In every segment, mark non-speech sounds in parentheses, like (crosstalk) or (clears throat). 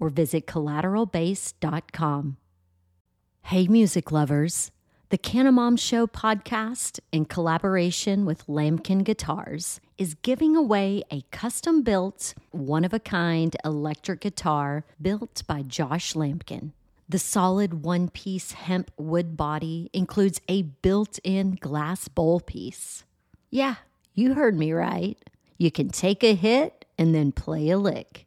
or visit collateralbase.com. Hey, music lovers. The Canamom Show podcast, in collaboration with Lamkin Guitars, is giving away a custom built, one of a kind electric guitar built by Josh Lamkin. The solid one piece hemp wood body includes a built in glass bowl piece. Yeah, you heard me right. You can take a hit and then play a lick.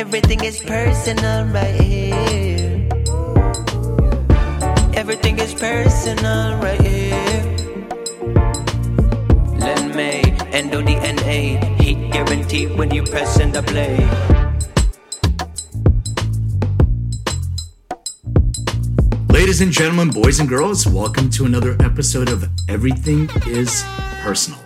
Everything is personal right here. Everything is personal right here. Len May, endo DNA, heat guaranteed when you press in the play. Ladies and gentlemen, boys and girls, welcome to another episode of Everything is Personal.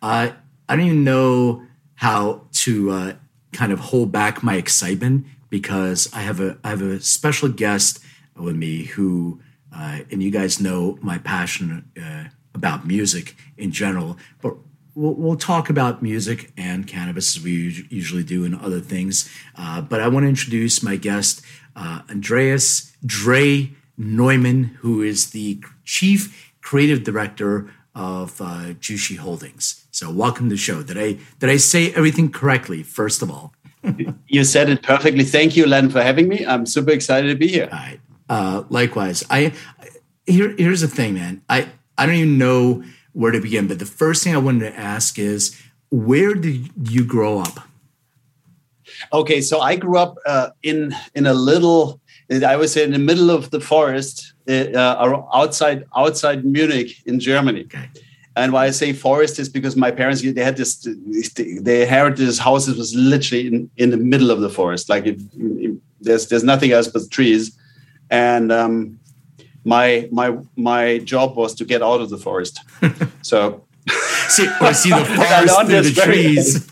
I I don't even know how to uh, kind of hold back my excitement because I have a I have a special guest with me who, uh, and you guys know my passion uh, about music in general, but we'll, we'll talk about music and cannabis as we us- usually do and other things. Uh, but I want to introduce my guest, uh, Andreas Dre Neumann, who is the chief creative director of uh, Jushi Holdings. So welcome to the show. Did I did I say everything correctly? First of all, (laughs) You said it perfectly. Thank you, Len, for having me. I'm super excited to be here. all right. Uh, likewise, I here here's the thing, man. I I don't even know where to begin, but the first thing I wanted to ask is where did you grow up? Okay, so I grew up uh, in in a little, I would say, in the middle of the forest, uh, outside outside Munich in Germany. Okay. And why I say forest is because my parents they had this they inherited this house that was literally in, in the middle of the forest. Like it, it- there's there's nothing else but trees, and um, my my my job was to get out of the forest. (laughs) so See, I see the (laughs) forest through the trees.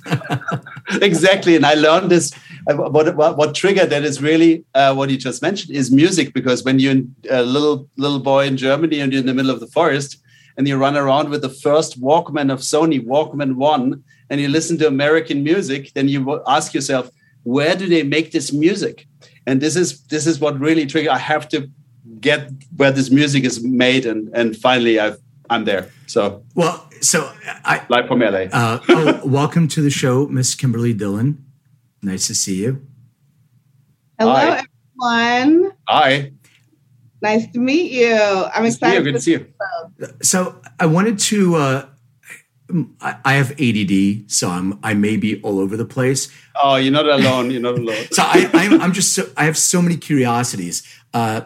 (laughs) exactly and i learned this what, what, what triggered that is really uh, what you just mentioned is music because when you're a little little boy in germany and you're in the middle of the forest and you run around with the first walkman of sony walkman 1 and you listen to american music then you ask yourself where do they make this music? And this is this is what really triggered i have to get where this music is made and and finally i've i'm there. So Well, so I live from la uh, oh, welcome to the show, Miss Kimberly Dillon. Nice to see you. Hello, Hi. everyone. hi Nice to meet you. I'm good to see you excited. good to see you So I wanted to. Uh, I, I have ADD, so I'm I may be all over the place. Oh, you're not alone. You're not alone. (laughs) So I, I'm, I'm just so I have so many curiosities. Uh,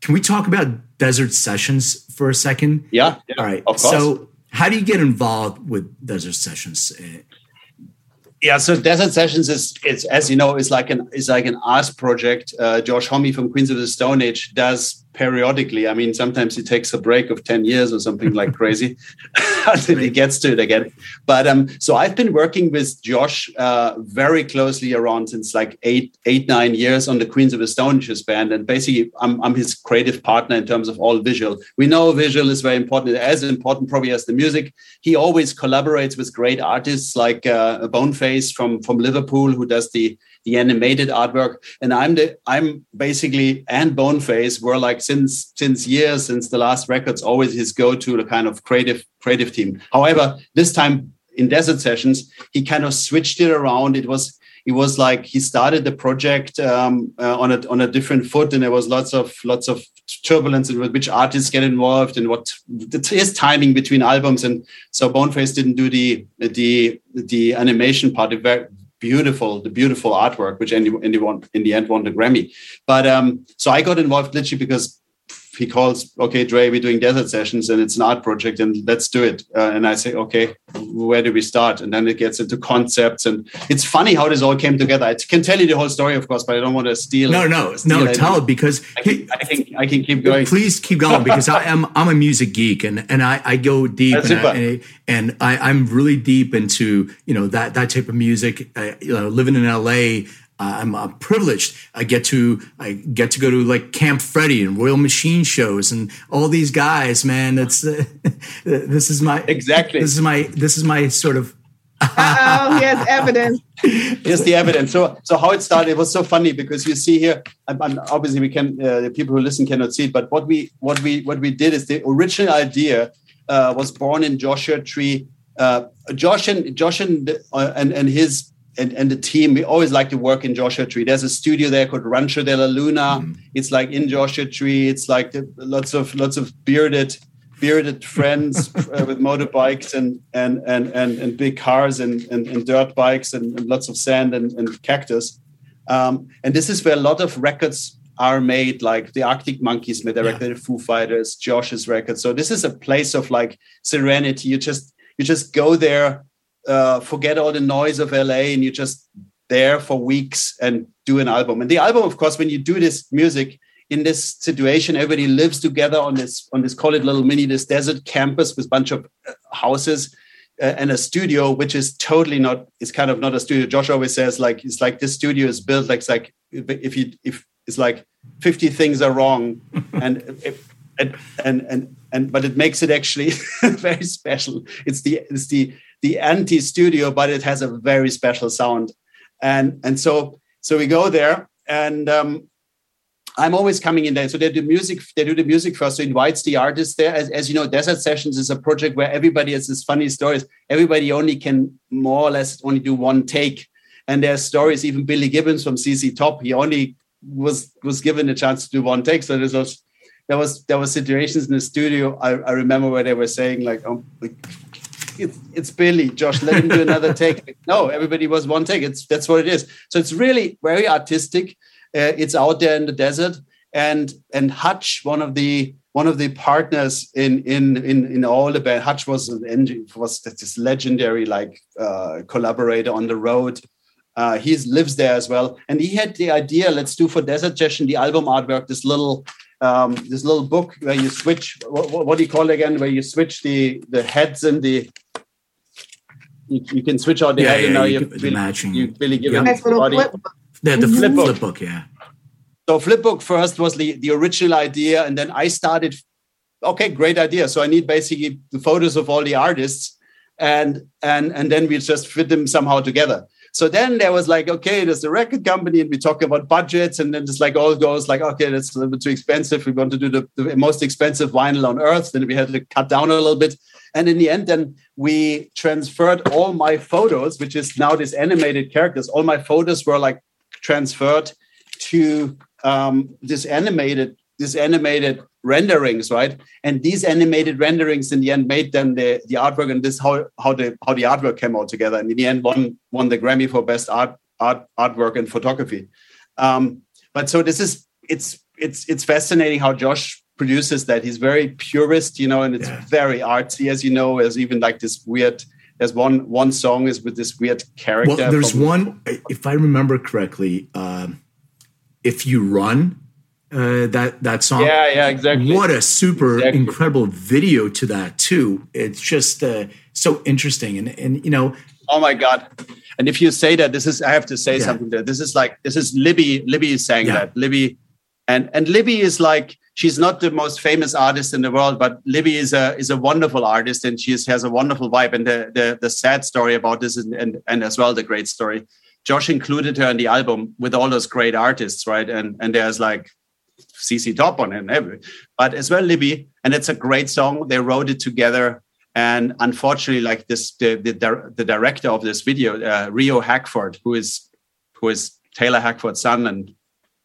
can we talk about Desert Sessions for a second? Yeah, yeah, All right. Of course. So how do you get involved with Desert Sessions? Yeah, so Desert Sessions is it's as you know is like an is like an art project. Uh, Josh Homme from Queens of the Stone Age does periodically. I mean, sometimes he takes a break of ten years or something like crazy (laughs) until he gets to it again. But um, so I've been working with Josh uh, very closely around since like eight eight nine years on the Queens of the Stone Ages band, and basically I'm I'm his creative partner in terms of all visual. We know visual is very important, as important probably as the music. He always collaborates with great artists like uh, Boneface from from Liverpool who does the the animated artwork. And i'm the i'm basically and boneface were like since since years since the last records always his go-to the kind of creative creative team. However this time in desert sessions he kind of switched it around. It was it was like he started the project um, uh, on a on a different foot and there was lots of lots of turbulence and which artists get involved and what his timing between albums. And so boneface didn't do the the the animation part. Very beautiful the beautiful artwork which in the, in the, end won the grammy. But um so i got involved literally because he calls, okay, Dre, we're doing desert sessions and it's an art project and let's do it. Uh, and I say, okay, where do we start? And then it gets into concepts. And it's funny how this all came together. I can tell you the whole story, of course, but I don't want to steal. No, no, no, tell it because I can, I can, I can, keep going. Please keep going because I am, I'm a music geek and, and I, I go deep and, I, and I, am really deep into, you know, that, that type of music, uh, you know, living in LA, I'm uh, privileged. I get to I get to go to like Camp Freddy and Royal Machine shows and all these guys. Man, that's uh, (laughs) this is my exactly. This is my this is my sort of. (laughs) oh, yes, evidence. Here's the evidence. So, so how it started it was so funny because you see here, and obviously we can, uh, the people who listen cannot see it, but what we what we what we did is the original idea uh, was born in Joshua Tree. Uh, Josh and Josh and uh, and and his and, and the team, we always like to work in Joshua Tree. There's a studio there called Rancho de la Luna. Mm. It's like in Joshua Tree. It's like the, lots of lots of bearded bearded friends (laughs) uh, with motorbikes and and and and, and big cars and, and, and dirt bikes and, and, lots of sand and, and cactus. Um, and this is where a lot of records are made, like the Arctic Monkeys made a yeah. record, the Foo Fighters, Josh's record. So this is a place of like serenity. You just you just go there uh, forget all the noise of LA and you're just there for weeks and do an album. And the album, of course, when you do this music in this situation, everybody lives together on this on this call it little mini this desert campus with a bunch of uh, houses uh, and a studio, which is totally not. It's kind of not a studio. Josh always says like it's like this studio is built like it's like if you if it's like 50 things are wrong (laughs) and and and and and but it makes it actually (laughs) very special it's the it's the the anti studio, but it has a very special sound. And and so so we go there, and um, I'm always coming in there. So they do music. They do the music first. So invites the artists there. As, as you know, Desert Sessions is a project where everybody has this funny stories. Everybody only can more or less only do one take. And there's stories. Even Billy Gibbons from ZZ Top, he only was was given a chance to do one take. So this was there was there was situations in the studio. I, I remember where they were saying like, oh, like it's, it's Billy, Josh, let him do another (laughs) take. No, everybody was one take. It's that's what it is. So it's really very artistic. Uh, it's out there in the desert, and and Hutch, one of the one of the partners in in in in all the band, Hutch was an was this legendary like uh, collaborator on the road. Uh, he lives there as well, and he had the idea. Let's do for Desert Session the album artwork. This little um, this little book where you switch. What, what, do you call it again? Where you switch the the heads and the you, you can switch out the yeah, head, yeah, and now you, have really, matching. You really give yeah. nice body. Flip. Yeah, the flip, book. flip book, yeah. So Flipbook first was the, the original idea, and then I started. Okay, great idea. So I need basically the photos of all the artists, and and and then we just fit them somehow together. So then there was like, okay, there's the record company, and we talk about budgets, and then it's like all goes like, okay, that's a little bit too expensive. We want to do the, the most expensive vinyl on earth. Then we had to cut down a little bit. And in the end, then we transferred all my photos, which is now this animated characters. All my photos were like transferred to um, this animated this animated renderings, right? And these animated renderings in the end made them the, the artwork and this how how the how the artwork came out together. And in the end, won won the Grammy for best art art artwork and photography. Um, but so this is it's it's it's fascinating how Josh produces that. He's very purist, you know, and it's Yeah. very artsy, as you know. There's even like this weird. There's one one song is with this weird character. Well, there's from- one, if I remember correctly, um, if you run uh, that that song. Yeah, yeah, exactly. What a super Exactly. incredible video to that too. It's just uh, so interesting, and and you know, Oh my god! And if you say that, this is I have to say Yeah. something there. This is like this is Libby. Libby is saying Yeah. that Libby, and and Libby is like she's not the most famous artist in the world, but Libby is a is a wonderful artist, and she is, has a wonderful vibe. And the the the sad story about this, is, and and as well the great story. Josh included her in the album with all those great artists, right? And and there's like ZZ Top on it and every, but as well Libby, and it's a great song. They wrote it together, and unfortunately, like this, the the, the director of this video, uh, Rio Hackford, who is who is Taylor Hackford's son and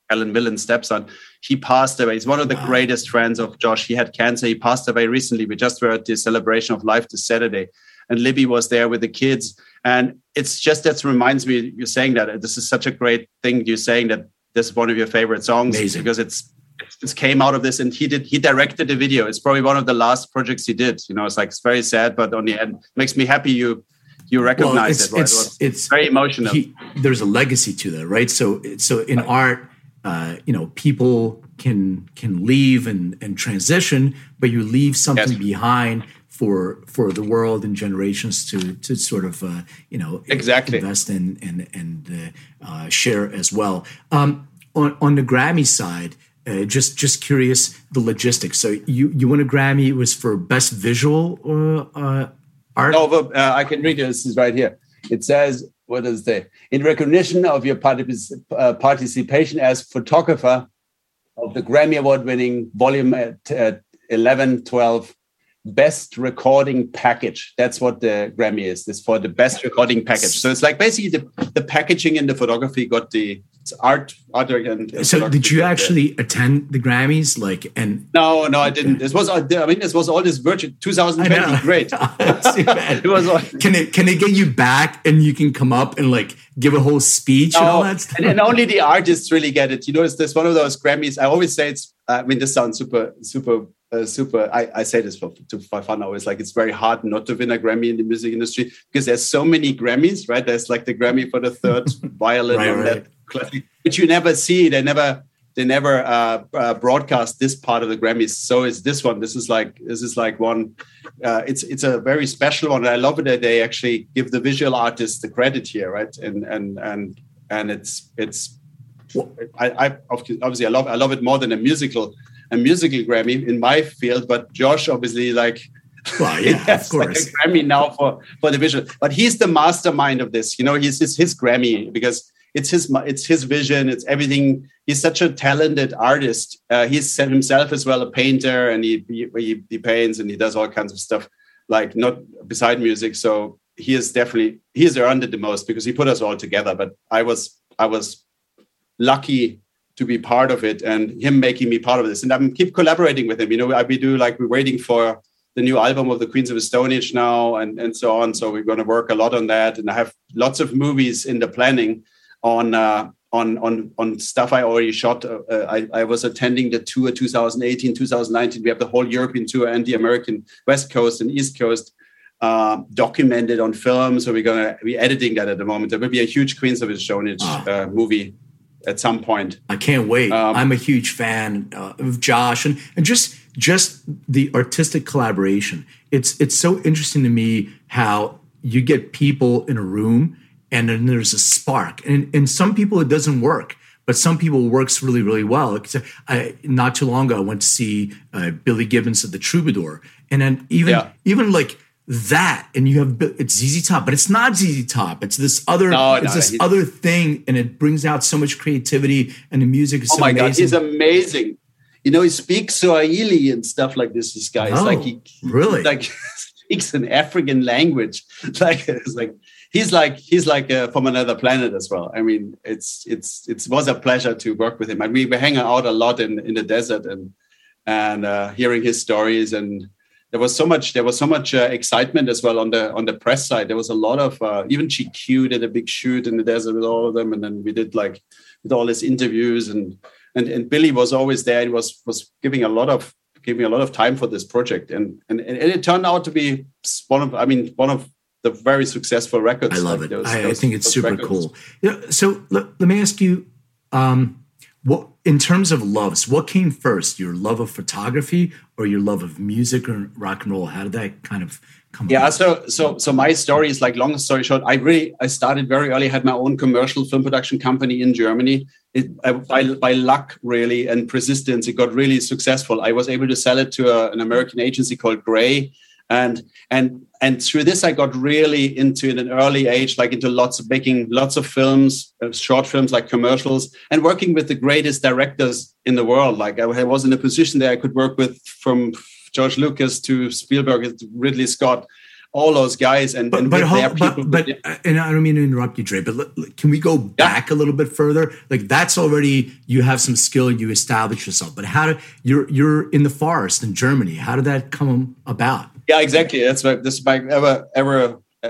Helen Mirren's stepson, he passed away. He's one of the greatest friends of Josh. He had cancer. He passed away recently. We just were at the celebration of life this Saturday, and Libby was there with the kids. And it's just that reminds me. You're saying that this is such a great thing. You're saying that this is one of your favorite songs Amazing. because it's it came out of this and he did he directed the video it's probably one of the last projects he did you know it's like it's very sad but on the end makes me happy you you recognize it's it right? it's, it's very emotional he, there's a legacy to that, right? So so in art, uh, you know, people can can leave and and transition, but you leave something Yes. behind for for the world and generations to to sort of uh, you know Exactly. invest in and and uh, uh, share as well. Um, on on the Grammy side. Uh, just just curious the logistics. So you you won a Grammy. It was for best visual uh, uh, art. over uh, i can read it this is right here it says what it say in recognition of your particip- uh, participation as photographer of the grammy award winning volume at uh, 11 12 best recording package that's what the grammy is this for the best recording package so it's like basically the, the packaging and the photography got the it's art art and and So did you actually attend the Grammys? Like, and no no i didn't this was i mean this was all this virtual 2020 great (laughs) (laughs) it was all, can it can it get you back and you can come up and like give a whole speech and all that stuff? and, and only the artists really get it. You know, it's this one of those Grammys. I always say it's. I mean, this sounds super, super, uh, super. I, I say this for to, for fun. Always like it's very hard not to win a Grammy in the music industry because there's so many Grammys, right? There's like the Grammy for the third (laughs) violin, Right, right. classic, which you never see. They never. They never uh, uh, broadcast this part of the Grammys. So is this one. This is like this is like one. Uh, it's it's a very special one. And I love it that they actually give the visual artist the credit here, right? And and and and it's it's I, I obviously I love I love it more than a musical a musical Grammy in my field, but Josh obviously like Well, yeah, (laughs) of has like a course. Grammy now for for the visual. But he's the mastermind of this. You know, he's his Grammy because it's his it's his vision. It's everything. He's such a talented artist. Uh, he's himself as well a painter, and he, he he he paints and he does all kinds of stuff like not beside music. So he is definitely he has earned it the most because he put us all together. But I was I was lucky to be part of it and him making me part of this. And I'm keep collaborating with him. You know, I we do like we're waiting for the new album of the Queens of the Stone Age now and, and so on. So we're going to work a lot on that. And I have lots of movies in the planning on uh, on on on stuff I already shot. Uh, I, I was attending the tour 2018, 2019. We have the whole European tour and the American West Coast and East Coast uh, documented on film. So we're going to be editing that at the moment. There will be a huge Queens of the Stone Age Ah. uh, movie at some point. I can't wait. Um, I'm a huge fan uh, of Josh and, and just just the artistic collaboration. It's it's so interesting to me how you get people in a room and then there's a spark. And and some people it doesn't work, but some people it works really really well. I, not too long ago, I went to see uh, Billy Gibbons at the Troubadour, and then even Yeah. even like that, and you have it's ZZ Top, but it's not ZZ Top. It's this other No, it's no, this other thing, and it brings out so much creativity, and the music is Oh so my god, he's amazing. You know, he speaks Swahili and stuff like this. This guy, it's Oh, like he really? (laughs) like speaks an African language. (laughs) Like it's like he's like he's like uh, from another planet as well. I mean, it's it's it was a pleasure to work with him, and we were hanging out a lot in in the desert and and uh, hearing his stories and. There was so much. There was so much uh, excitement as well on the on the press side. There was a lot of uh, even GQ did a big shoot in the desert with all of them, and then we did like with all his interviews and and and Billy was always there. He was was giving a lot of giving a lot of time for this project, and and, and it turned out to be one of I mean one of the very successful records. I love like it. Those, I, those, I, think it's super records. cool. Yeah. So let, let me ask you, um, what in terms of loves, what came first? Your love of photography or your love of music or rock and roll? How did that kind of come? Yeah. About? So so so my story is like long story short. I really I started very early. had my own commercial film production company in Germany. It, I, by by luck really and persistence, it got really successful. I was able to sell it to a, an American agency called Grey and and and through this i got really into in an early age like into lots of making lots of films uh, short films like commercials and working with the greatest directors in the world like i was in a position that i could work with from george lucas to spielberg to ridley scott all those guys and, but, and but, hold, but, but and I don't mean to interrupt you, Dre, but can we go back yeah. a little bit further? Like that's already you have some skill, you establish yourself. But how do you're you're in the forest in Germany? How did that come about? Yeah, exactly. That's why this my ever ever uh,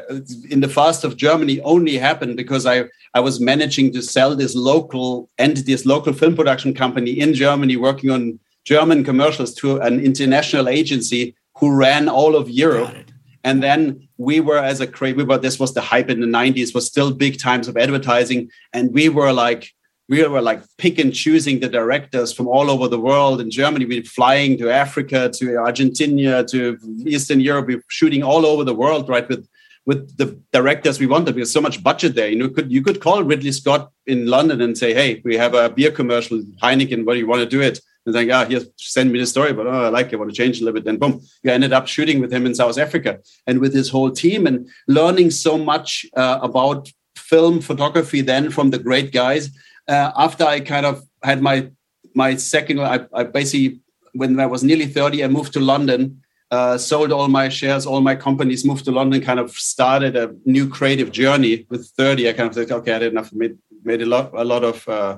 in the fast of Germany only happened because I I was managing to sell this local entity, this local film production company in Germany, working on German commercials to an international agency who ran all of Europe. And then we were as a we were this was the hype in the 90s, was still big times of advertising. And we were like we were like pick and choosing the directors from all over the world. In Germany, we were flying to Africa, to Argentina, to Eastern Europe. We were shooting all over the world, right? With with the directors we wanted. There's so much budget there. You know, could you could call Ridley Scott in London and say, "Hey, we have a beer commercial, Heineken. What do you want to do it?" And like, ah, here, send me the story, but oh, I like it. I want to change a little bit. Then boom, you ended up shooting with him in South Africa and with his whole team and learning so much uh, about film photography then from the great guys uh, after I kind of had my my second, I, I, basically when I was nearly 30, I moved to London, uh, sold all my shares, all my companies, moved to London, kind of started a new creative journey. With 30, I kind of said, okay, I did enough, made made a lot a lot of uh,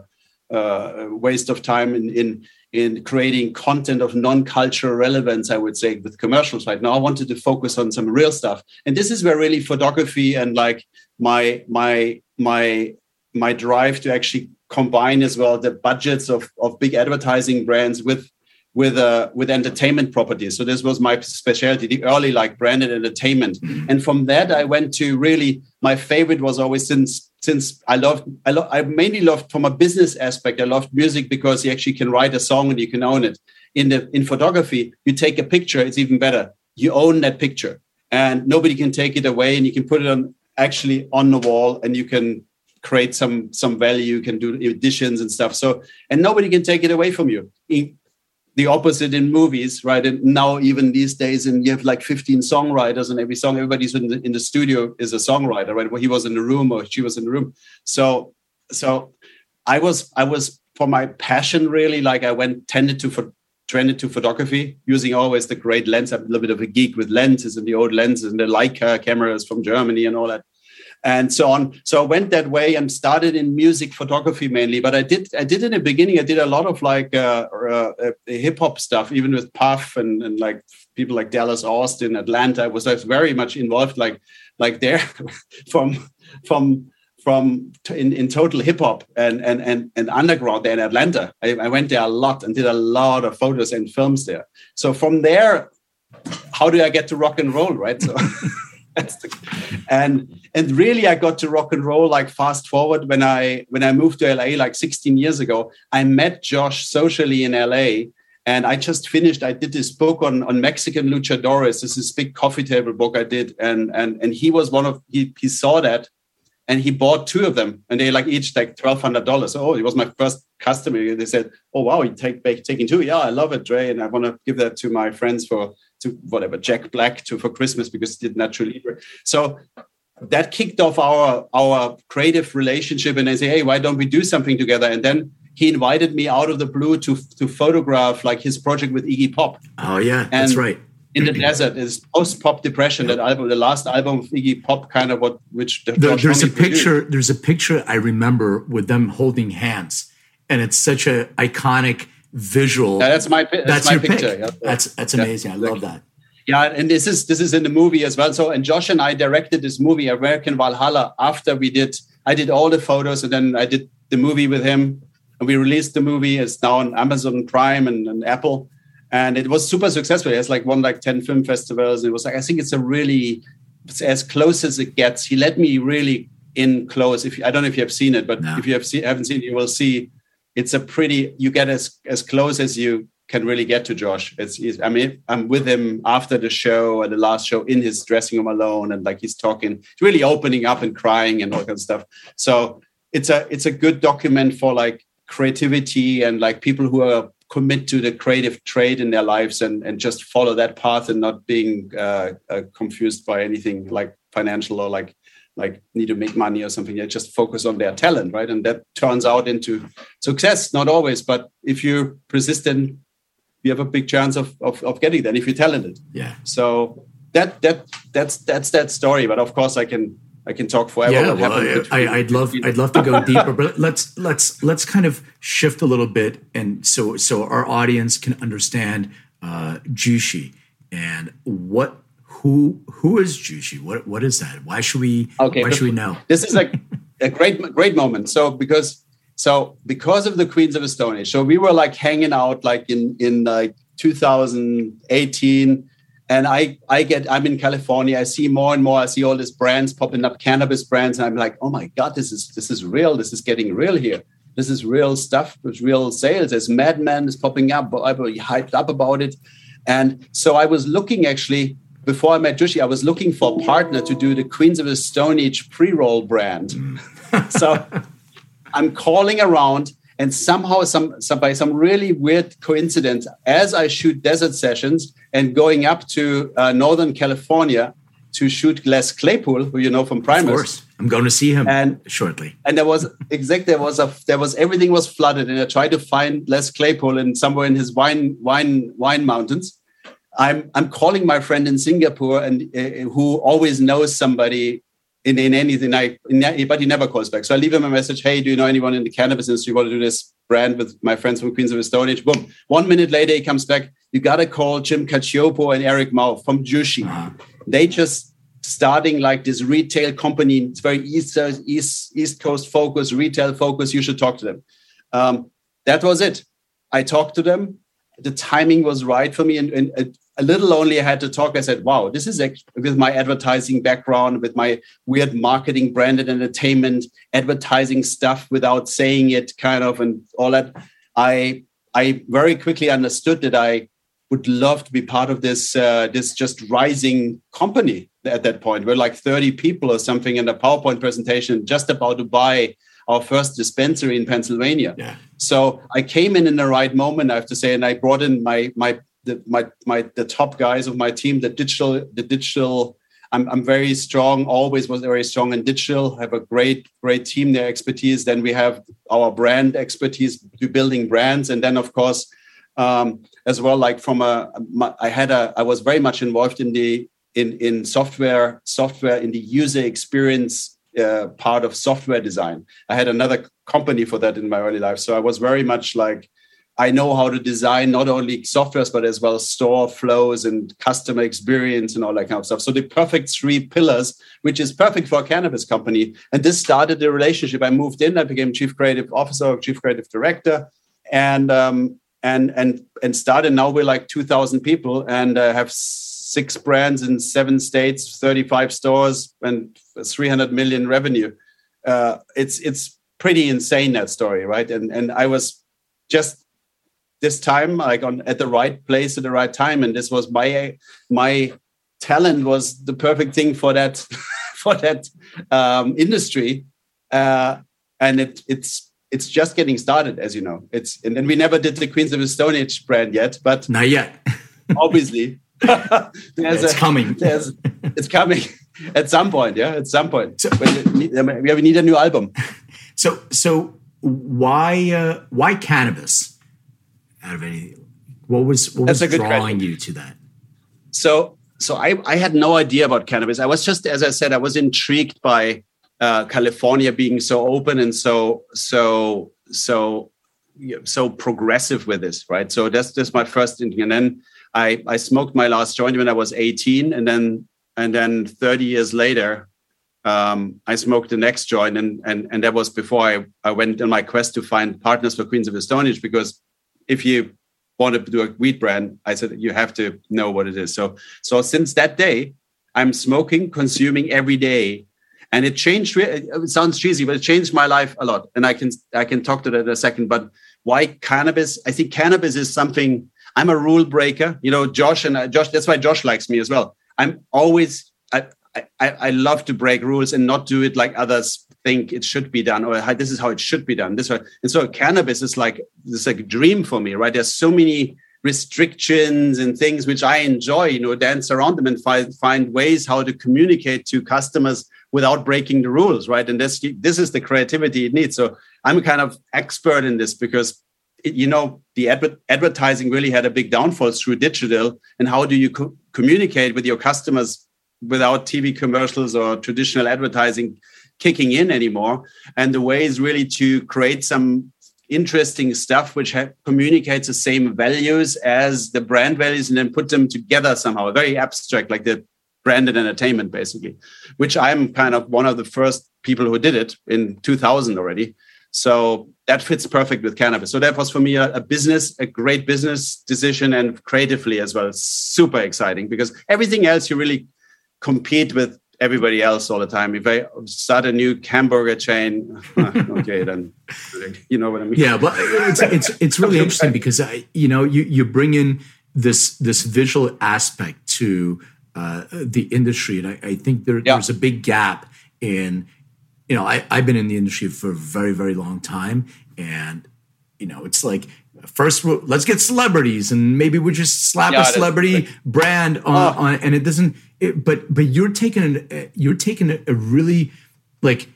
uh, waste of time in in in creating content of non-cultural relevance, I would say, with commercials right now. I wanted to focus on some real stuff. And this is where really photography and like my my my my drive to actually combine as well the budgets of, of big advertising brands with with uh, with entertainment properties. So this was my specialty, the early like branded entertainment. And from that, I went to really my favorite was always since since I loved I, lo- I mainly loved from a business aspect. I loved music because you actually can write a song and you can own it. In the in photography, you take a picture, it's even better. You own that picture, and nobody can take it away, and you can put it on actually on the wall, and you can create some some value, you can do additions and stuff. So and nobody can take it away from you. in, the opposite in movies, right? And now even these days, and you have like 15 songwriters, and every song, everybody's in the, in the studio is a songwriter, right? Well, he was in the room or she was in the room. So so I was I was for my passion really like I went tended to for trended to photography using always the great lens. I'm a little bit of a geek with lenses and the old lenses and the Leica cameras from Germany and all that and so on. So I went that way and started in music photography mainly. But I did I did in the beginning I did a lot of like uh, uh, uh hip hop stuff, even with Puff and, and like people like Dallas Austin, Atlanta. I was, very much involved like like there (laughs) from from from in, in total hip hop and, and and and underground there in Atlanta. I, I went there a lot and did a lot of photos and films there. So from there, how do I get to rock and roll, right? So (laughs) and and really I got to rock and roll like fast forward when I when I moved to LA like 16 years ago. I met Josh socially in LA and I just finished. I did this book on on Mexican luchadores. This is big coffee table book I did, and and and he was one of he he saw that, and he bought two of them, and they like each like twelve hundred dollars. Oh, it was my first customer. They said, "Oh wow, you take taking two? Yeah, I love it, Dre, and I want to give that to my friends for to whatever Jack Black to for Christmas because it did naturally. So that kicked off our our creative relationship, and I say, hey, why don't we do something together? And then he invited me out of the blue to to photograph like his project with Iggy Pop. Oh yeah, and that's right. In the desert is post pop depression. That album, the last album of Iggy Pop, kind of what which the, there's a picture. Produced. There's a picture I remember with them holding hands, and it's such a iconic visual. Yeah, that's my that's, that's my your picture. Yeah. That's that's amazing. Yeah, I love that. Yeah, and this is this is in the movie as well. So and Josh and I directed this movie, American Valhalla, after we did I did all the photos and then I did the movie with him. And we released the movie. It's now on Amazon Prime and, and Apple. And it was super successful. It has like won like ten film festivals. and It was like I think it's a really it's as close as it gets. He let me really in close. If I don't know if you have seen it, but No. if you have see, haven't seen it, you will see it's a pretty. You get as as close as you can really get to Josh. It's, it's I mean I'm with him after the show and the last show in his dressing room alone, and like he's talking, he's really opening up and crying and all that kind of stuff. So it's a it's a good document for like creativity and like people who are commit to the creative trade in their lives and and just follow that path and not being uh, uh, confused by anything like financial or like like need to make money or something. They just focus on their talent, right? And that turns out into success. Not always, but if you're persistent, you have a big chance of of, of getting that if you're talented. Yeah. So that that that's that's that story. But of course, I can I can talk forever. Yeah, well, I, I'd love, I'd love to go deeper, but let's let's let's kind of shift a little bit, and so so our audience can understand uh, Jushi and what who who is Jushi? What what is that? Why should we? Okay, why should we know? this is like a great great moment so because so because of the queens of the Stone Age, so we were like hanging out like in in like 2018 and i i get i'm in california. I see more and more. I see all these brands popping up cannabis brands. And i'm like oh my god this is this is real. This is getting real here. This is real stuff. With real sales. There's MedMen is popping up. I was hyped up about it. And so i was looking actually before I met Jushi, I was looking for a partner to do the Queens of the Stone Age pre-roll brand. Mm. so (laughs) I'm calling around, and somehow, some, some by some really weird coincidence, as I shoot desert sessions and going up to uh, Northern California to shoot Les Claypool, who you know from Primus. Of course, I'm going to see him And- shortly. and there was exact there was a there was everything was flooded and i tried to find les claypool in somewhere in his wine wine wine mountains i'm i'm calling my friend in singapore and uh, who always knows somebody in, in anything i in, but he never calls back so i leave him a message hey do you know anyone in the cannabis industry want to do this brand with my friends from queens of the stone age boom one minute later he comes back you got to call jim Cacioppo and eric mao from jushi Uh-huh. they just starting like this retail company. It's very east east east coast focus, retail focus. You should talk to them. Um, that was it. I talked to them. The timing was right for me, and, and a, a little only I had to talk. I said, "Wow, this is with my advertising background, with my weird marketing, branded entertainment, advertising stuff without saying it, kind of, and all that." I I very quickly understood that I would love to be part of this uh, this just rising company at that point. We're like 30 people or something in a PowerPoint presentation, just about to buy our first dispensary in Pennsylvania. Yeah. So I came in in the right moment, I have to say, and I brought in my my the, my my the top guys of my team, the digital the digital. I'm I'm very strong. Always was very strong in digital. Have a great great team, their expertise. Then we have our brand expertise building brands, and then of course um, as well. Like from a, my, I had a, I was very much involved in the in in software software in the user experience uh, part of software design. I had another company for that in my early life, so I was very much like I know how to design not only softwares but as well store flows and customer experience and all that kind of stuff. So the perfect three pillars, which is perfect for a cannabis company. And this started the relationship. I moved in, I became chief creative officer, or chief creative director, and um, and and and started. Now we're like two thousand people and uh, have six brands in seven states, thirty five stores, and three hundred million revenue. Uh, it's it's pretty insane that story, right? And and I was just this time like on at the right place at the right time and this was my my talent was the perfect thing for that (laughs) for that um, industry uh, and it it's it's just getting started as you know it's and then we never did the queens of the stone age brand yet but (laughs) Not yet. (laughs) obviously it's a, coming. it's coming at some point yeah at some point So- it need- we need a new album So so why uh, why cannabis? Out of any, what was what That's was drawing question. you to that? so so I, I had no idea about cannabis i was just as i said i was intrigued by uh, california being so open and so so so so progressive with this right so that's that's my first thing and then i i smoked my last joint when i was 18 and then and then 30 years later um, I smoked the next joint, and and and that was before I, I went on my quest to find partners for Queens of the Stone Age. Because if you want to do a weed brand, I said you have to know what it is. So so since that day, I'm smoking, consuming every day, and it changed. It sounds cheesy, but it changed my life a lot. And I can I can talk to that in a second. But why cannabis? I think cannabis is something. I'm a rule breaker. You know, Josh and uh, Josh. That's why Josh likes me as well. I'm always. I, I, I love to break rules and not do it like others think it should be done or this is how it should be done. This way and so cannabis is like this like a dream for me right? There's so many restrictions and things which i enjoy you know dance around them and find find ways how to communicate to customers without breaking the rules right? And this this is the creativity it needs. So i'm kind of expert in this because it, you know the adver- advertising really had a big downfall through digital and how do you co- communicate with your customers without tv commercials or traditional advertising kicking in anymore. And the way is really to create some interesting stuff which ha- communicates the same values as the brand values and then put them together somehow, very abstract, like the branded entertainment, basically, which I'm kind of one of the first people who did it in 2000 already. So that fits perfect with cannabis. So that was for me a, a, business, a great business decision, and creatively as well. Super exciting because everything else you really compete with everybody else all the time. If I start a new hamburger chain, (laughs) okay, then you know what I mean. Yeah, but it's it's it's really interesting (laughs) because I, you know, you you bring in this this visual aspect to uh, the industry, and I, I think there, yeah. there's a big gap in, you know, I I've been in the industry for a very very long time, and you know, it's like first let's get celebrities and maybe we just slap yeah, a celebrity brand on, oh. on, and it doesn't it, but but you're taking an, uh, you're taking a, a really like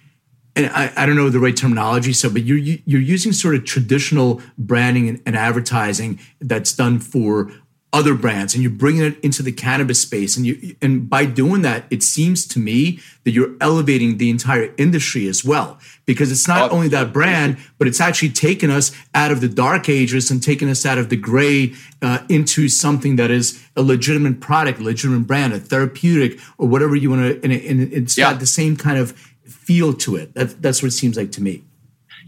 and I, I don't know the right terminology so but you're you're using sort of traditional branding and, and advertising that's done for other brands and you're bringing it into the cannabis space and you and by doing that it seems to me that you're elevating the entire industry as well because it's not only that brand but it's actually taken us out of the dark ages and taken us out of the gray uh, into something that is a legitimate product legitimate brand a therapeutic or whatever you want to and, it, and it's yeah. got the same kind of feel to it. That, that's what it seems like to me.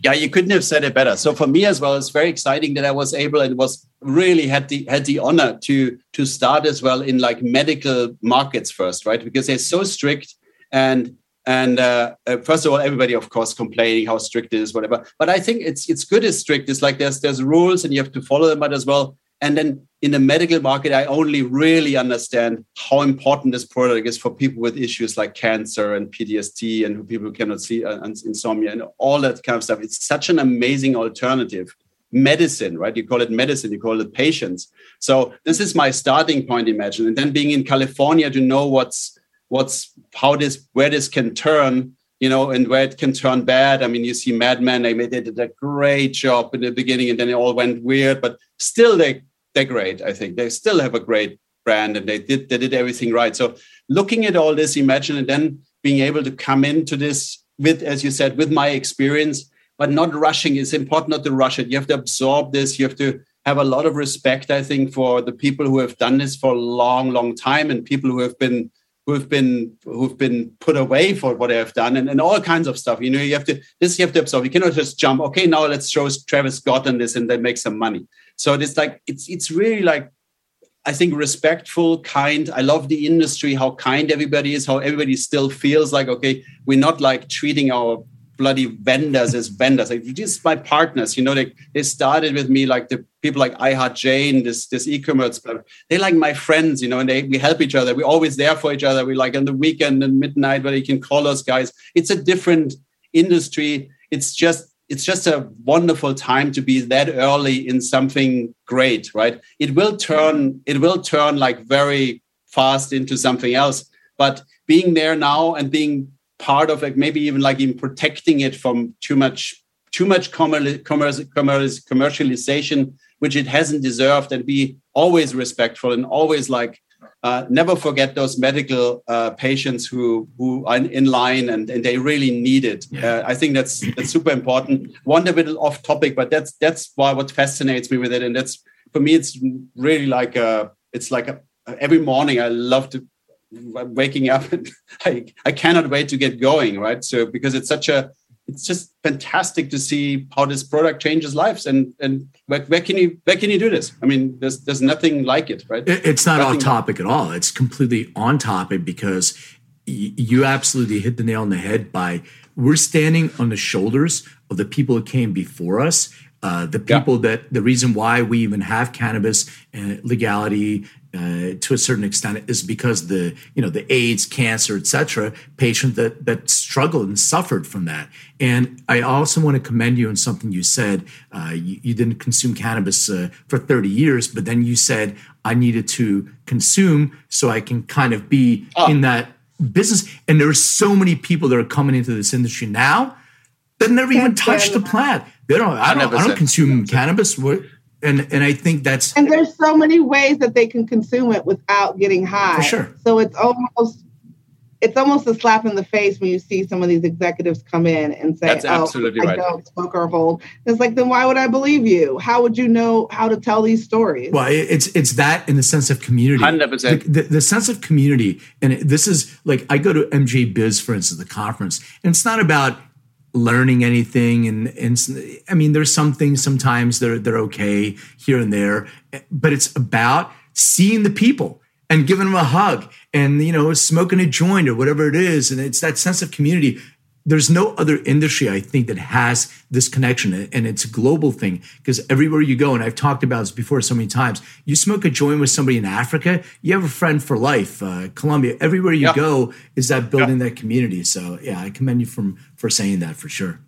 Yeah you couldn't have said it better. So for me as well it's very exciting that i was able and was really had the had the honor to to start as well in like medical markets first right? Because they're so strict and and uh, uh, first of all everybody of course complaining how strict it is whatever. But i think it's it's good as strict. It's like there's there's rules and you have to follow them but as well. And then in the medical market i only really understand how important this product is for people with issues like cancer and ptsd and people who cannot see uh, and insomnia and all that kind of stuff. It's such an amazing alternative medicine, right? You call it medicine, you call it patients. So this is my starting point, imagine. And then being in California to know what's what's how this where this can turn, you know, and where it can turn bad. I mean, you see MedMen, they made did a great job in the beginning and then it all went weird, but still they they're great, I think. They still have a great brand and they did they did everything right. So looking at all this, imagine and then being able to come into this with, as you said, with my experience but not rushing. It's important not to rush it. You have to absorb this. You have to have a lot of respect, I think, for the people who have done this for a long, long time and people who have been who have been who've been put away for what they have done and, and all kinds of stuff. You know, you have to this you have to absorb. You cannot just jump, okay, now let's show Travis Scott on this and then make some money. So it's like it's it's really like I think respectful, kind. I love the industry, how kind everybody is, how everybody still feels like, okay, we're not like treating our bloody vendors as vendors. Like these my partners, you know, they they started with me like the people like iHeartJane, this this e-commerce. They're like my friends, you know, and they we help each other. We're always there for each other. We like on the weekend and midnight where you can call us guys. It's a different industry. It's just it's just a wonderful time to be that early in something great, right? It will turn it will turn like very fast into something else. But being there now and being part of like maybe even like even protecting it from too much too much commercialization which it hasn't deserved and be always respectful and always like uh, never forget those medical uh, patients who who are in line and, and they really need it. Yeah. Uh, I think that's that's super important. One a bit off topic, but that's that's why what fascinates me with it, and that's for me, it's really like a it's like a, every morning I love to waking up and (laughs) I, I cannot wait to get going right? So because it's such a it's just fantastic to see how this product changes lives and and where, where can you where can you do this? I mean there's there's nothing like it right? It's not nothing. off topic at all. It's completely on topic because you absolutely hit the nail on the head by we're standing on the shoulders of the people who came before us uh, the people yeah. that the reason why we even have cannabis and legality uh, to a certain extent is because the you know the AIDS, cancer, etc. patient that that struggled and suffered from that. And I also want to commend you on something you said. Uh, you, you, didn't consume cannabis uh, for 30 years, but then you said I needed to consume so I can kind of be oh. in that business. And there are so many people that are coming into this industry now that never even touched the plant. They don't. I don't. I don't consume cannabis. What? and and I think that's and there's so many ways that they can consume it without getting high. For sure. So it's almost it's almost a slap in the face when you see some of these executives come in and say, That's "Oh, absolutely I right. don't smoke or hold." It's like, then why would I believe you? How would you know how to tell these stories? Well, it's it's that in the sense of community. Hundred percent. The, the sense of community, and this is like I go to MJ Biz, for instance, the conference, and it's not about learning anything and and I mean there's some things sometimes they're they're okay here and there but it's about seeing the people and giving them a hug and you know smoking a joint or whatever it is. And it's that sense of community there's no other industry I think that has this connection and it's a global thing because everywhere you go and I've talked about this before so many times you smoke a joint with somebody in Africa you have a friend for life uh, Colombia everywhere you yeah. go is that building yeah. that community so yeah I commend you from for saying that for sure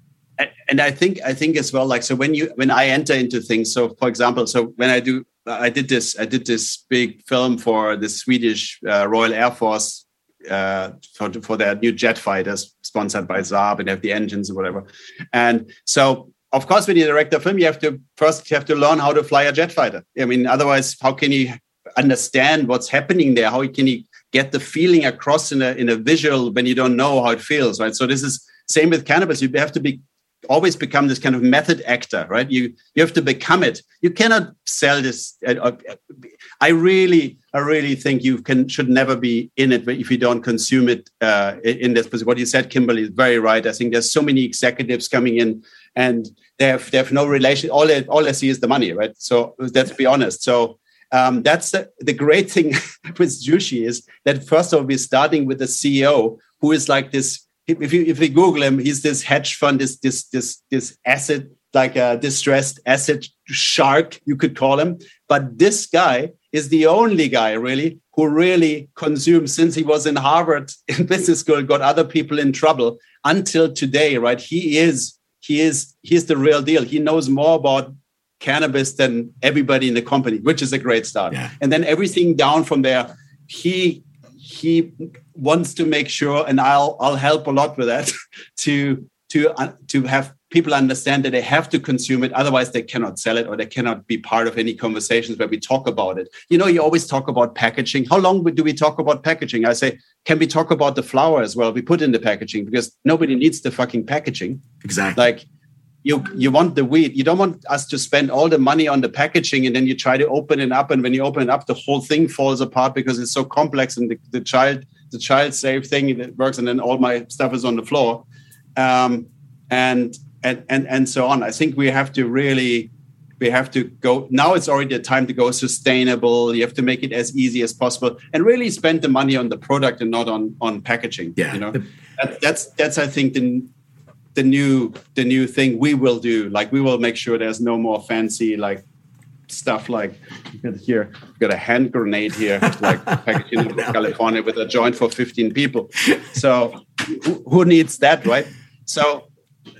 and I think I think as well like so when you when I enter into things so for example so when I do I did this I did this big film for the Swedish uh, Royal Air Force uh, for, for their new jet fighters sponsored by Saab and have the engines or whatever. And so, of course, when you direct a film, you have to first you have to learn how to fly a jet fighter. I mean, otherwise, how can you understand what's happening there? How can you get the feeling across in a in a visual when you don't know how it feels, right? So this is same with cannabis. You have to be always become this kind of method actor right? You you have to become it. You cannot sell this uh, uh, i really i really think you can should never be in it if you don't consume it uh, in this position. What you said kimberly is very right. I think there's so many executives coming in and they have they have no relation all they, all they see is the money right? So let's be honest. So um, that's the, the great thing (laughs) with Jushi is that first of all we're starting with the ceo who is like this if you if you Google him, he's this hedge fund, this this this this asset like a distressed asset shark, you could call him. But this guy is the only guy really who really consumed since he was in Harvard (laughs) in business school, got other people in trouble until today, right? He is he is he's the real deal. He knows more about cannabis than everybody in the company, which is a great start. Yeah. And then everything down from there, he he wants to make sure, and I'll I'll help a lot with that (laughs) to to uh, to have people understand that they have to consume it otherwise they cannot sell it or they cannot be part of any conversations where we talk about it. You know you always talk about packaging. How long do we talk about packaging? I say can we talk about the flower as well? We put in the packaging because nobody needs the fucking packaging. Exactly. Like you you want the weed. You don't want us to spend all the money on the packaging and then you try to open it up and when you open it up the whole thing falls apart because it's so complex and the, the child the child safe thing that works and then all my stuff is on the floor. Um, and and and and so on. I think we have to really we have to go now it's already the time to go sustainable. You have to make it as easy as possible and really spend the money on the product and not on on packaging yeah. you know? That, that's that's i think the the new the new thing we will do. Like we will make sure there's no more fancy like stuff like here we've got a hand grenade here like (laughs) packaging in California with a joint for 15 people. So who, who needs that, right? So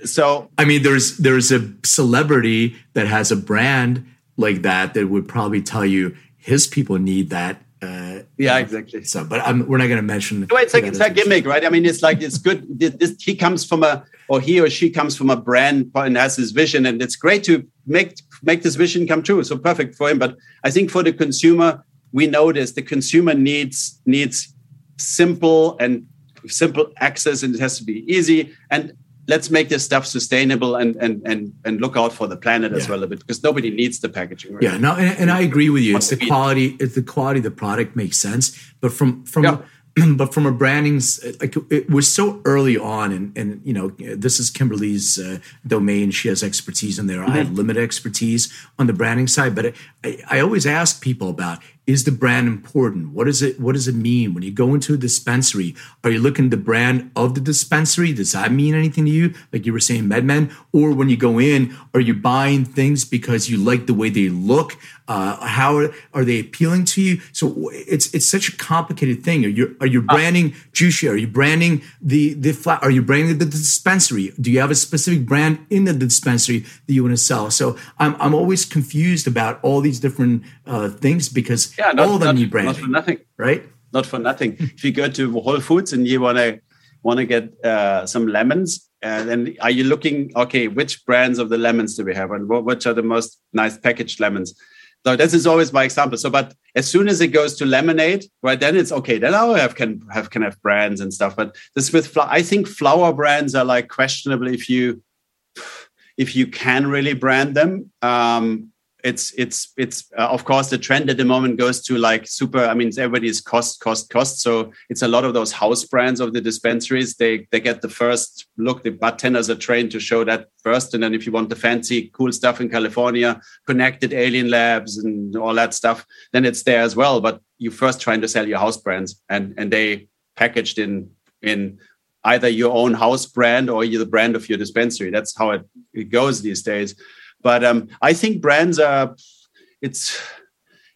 so I mean there's there's a celebrity that has a brand like that that would probably tell you his people need that uh, yeah, exactly. So, but I'm, we're not going to mention. No, it's like it's a gimmick, right? I mean, it's like it's good. (laughs) This, he comes from a, or he or she comes from a brand and has his vision, and it's great to make make this vision come true. So perfect for him. But I think for the consumer, we notice the consumer needs needs simple and simple access, and it has to be easy. And let's make this stuff sustainable and and and and look out for the planet yeah. as well a bit because nobody needs the packaging. Right? Yeah, no, and, and, I agree with you. It's the quality. It's the quality of the product makes sense, but from from yeah. (clears throat) but from a branding, like it was so early on, and and you know, this is Kimberly's uh, domain. She has expertise in there. Mm-hmm. I have limited expertise on the branding side, but I, I always ask people about is the brand important? What is it? What does it mean when you go into a dispensary? Are you looking at the brand of the dispensary? Does that mean anything to you? Like you were saying, MedMen, or when you go in, are you buying things because you like the way they look? Uh, how are, are, they appealing to you? So it's it's such a complicated thing. Are you are you uh, branding Jushi? Are you branding the the flat? Are you branding the dispensary? Do you have a specific brand in the dispensary that you want to sell? So I'm I'm always confused about all these different uh, things because yeah, not, all of them not, need branding. Not for nothing, right? Not for nothing. if you go to Whole Foods and you want to want to get uh, some lemons, and then are you looking? Okay, which brands of the lemons do we have, and what, which are the most nice packaged lemons? So this is always my example. So, but as soon as it goes to lemonade, right, then it's okay. Then I have can have can have brands and stuff. But this with flower, I think flower brands are like questionable if you if you can really brand them. Um, it's it's it's uh, of course the trend at the moment goes to like super i mean everybody's cost cost cost. So it's a lot of those house brands of the dispensaries. They they get the first look. The bartenders are trained to show that first. And then if you want the fancy cool stuff in california connected alien labs and all that stuff then it's there as well. But you first trying to sell your house brands and and they packaged in in either your own house brand or the brand of your dispensary. That's how it, it goes these days but um, I think brands are it's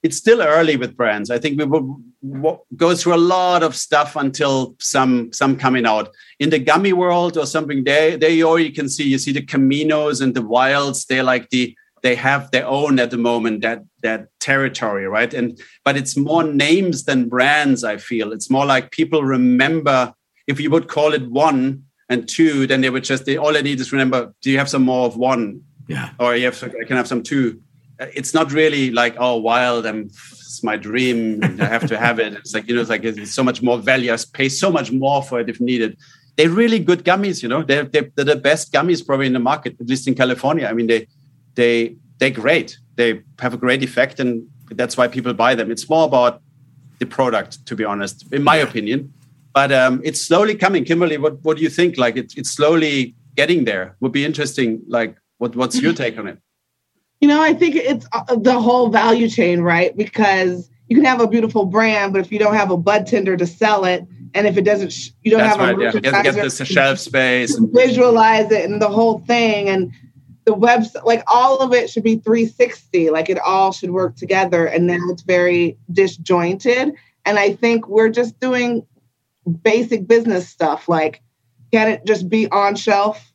it's still early with brands. I think we will go through a lot of stuff until some some coming out in the gummy world or something. There, there you can see you see the Caminos and the Wylds. They're like the they have their own at the moment that that territory, right? And but it's more names than brands. I feel it's more like people remember. If you would call it one and two, then they would just they all they need is remember. Do you have some more of one? Yeah. Or you have, I can have some too. It's not really like, oh, Wyld, I'm, it's my dream. I have to have it. It's like, you know, it's like it's so much more value. I pay so much more for it if needed. They're really good gummies, you know. They're, they're, they're the best gummies probably in the market, at least in California. I mean, they, they, they're great. They have a great effect, and that's why people buy them. It's more about the product, to be honest, in my opinion. But um, it's slowly coming. Kimberly, what, what do you think? Like it, it's slowly getting there. Would be interesting. Like what, what's your take on it? You know, I think it's uh, the whole value chain, right? Because you can have a beautiful brand, but if you don't have a bud tender to sell it, and if it doesn't, you don't That's have right, a yeah. get, get this shelf space, visualize it, and the whole thing, and the website, like all of it should be 360. Like it all should work together, and now it's very disjointed. And I think we're just doing basic business stuff, like can it just be on shelf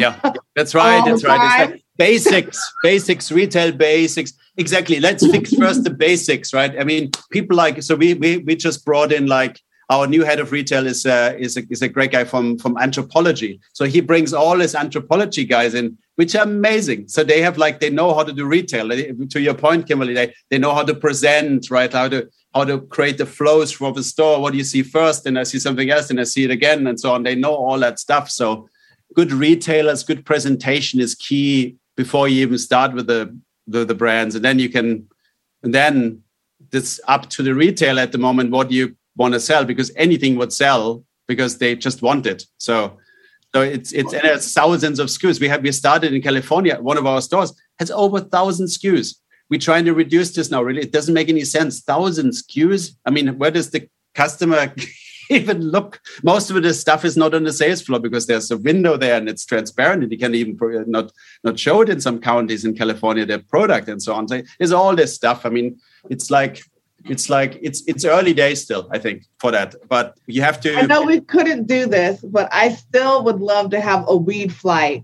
yeah, that's right. That's right. Like basics, basics, retail basics. Exactly. Let's fix first the basics, right? I mean, people like so we we we just brought in like our new head of retail is uh, is a, is a great guy from from Anthropologie. So he brings all his anthropology guys in, which are amazing. So they have like they know how to do retail. To your point, Kimberly, they they know how to present, right? How to how to create the flows for the store. What do you see first? And I see something else, and I see it again, and so on. They know all that stuff. So good retailers, good presentation is key before you even start with the the, the brands, and then you can, and then it's up to the retailer at the moment what you want to sell because anything would sell because they just want it. So. So it's it's and thousands of SKUs. We have we started in California. One of our stores has over thousand SKUs. We're trying to reduce this now. Really, it doesn't make any sense. Thousand SKUs. I mean, where does the customer (laughs) (laughs) even look. Most of the stuff is not on the sales floor because there's a window there and it's transparent, and you can even not not show it in some counties in California their product and so on. So there's all this stuff. I mean, it's like it's like it's it's early days still i think for that but you have to i know we couldn't do this but i still would love to have a weed flight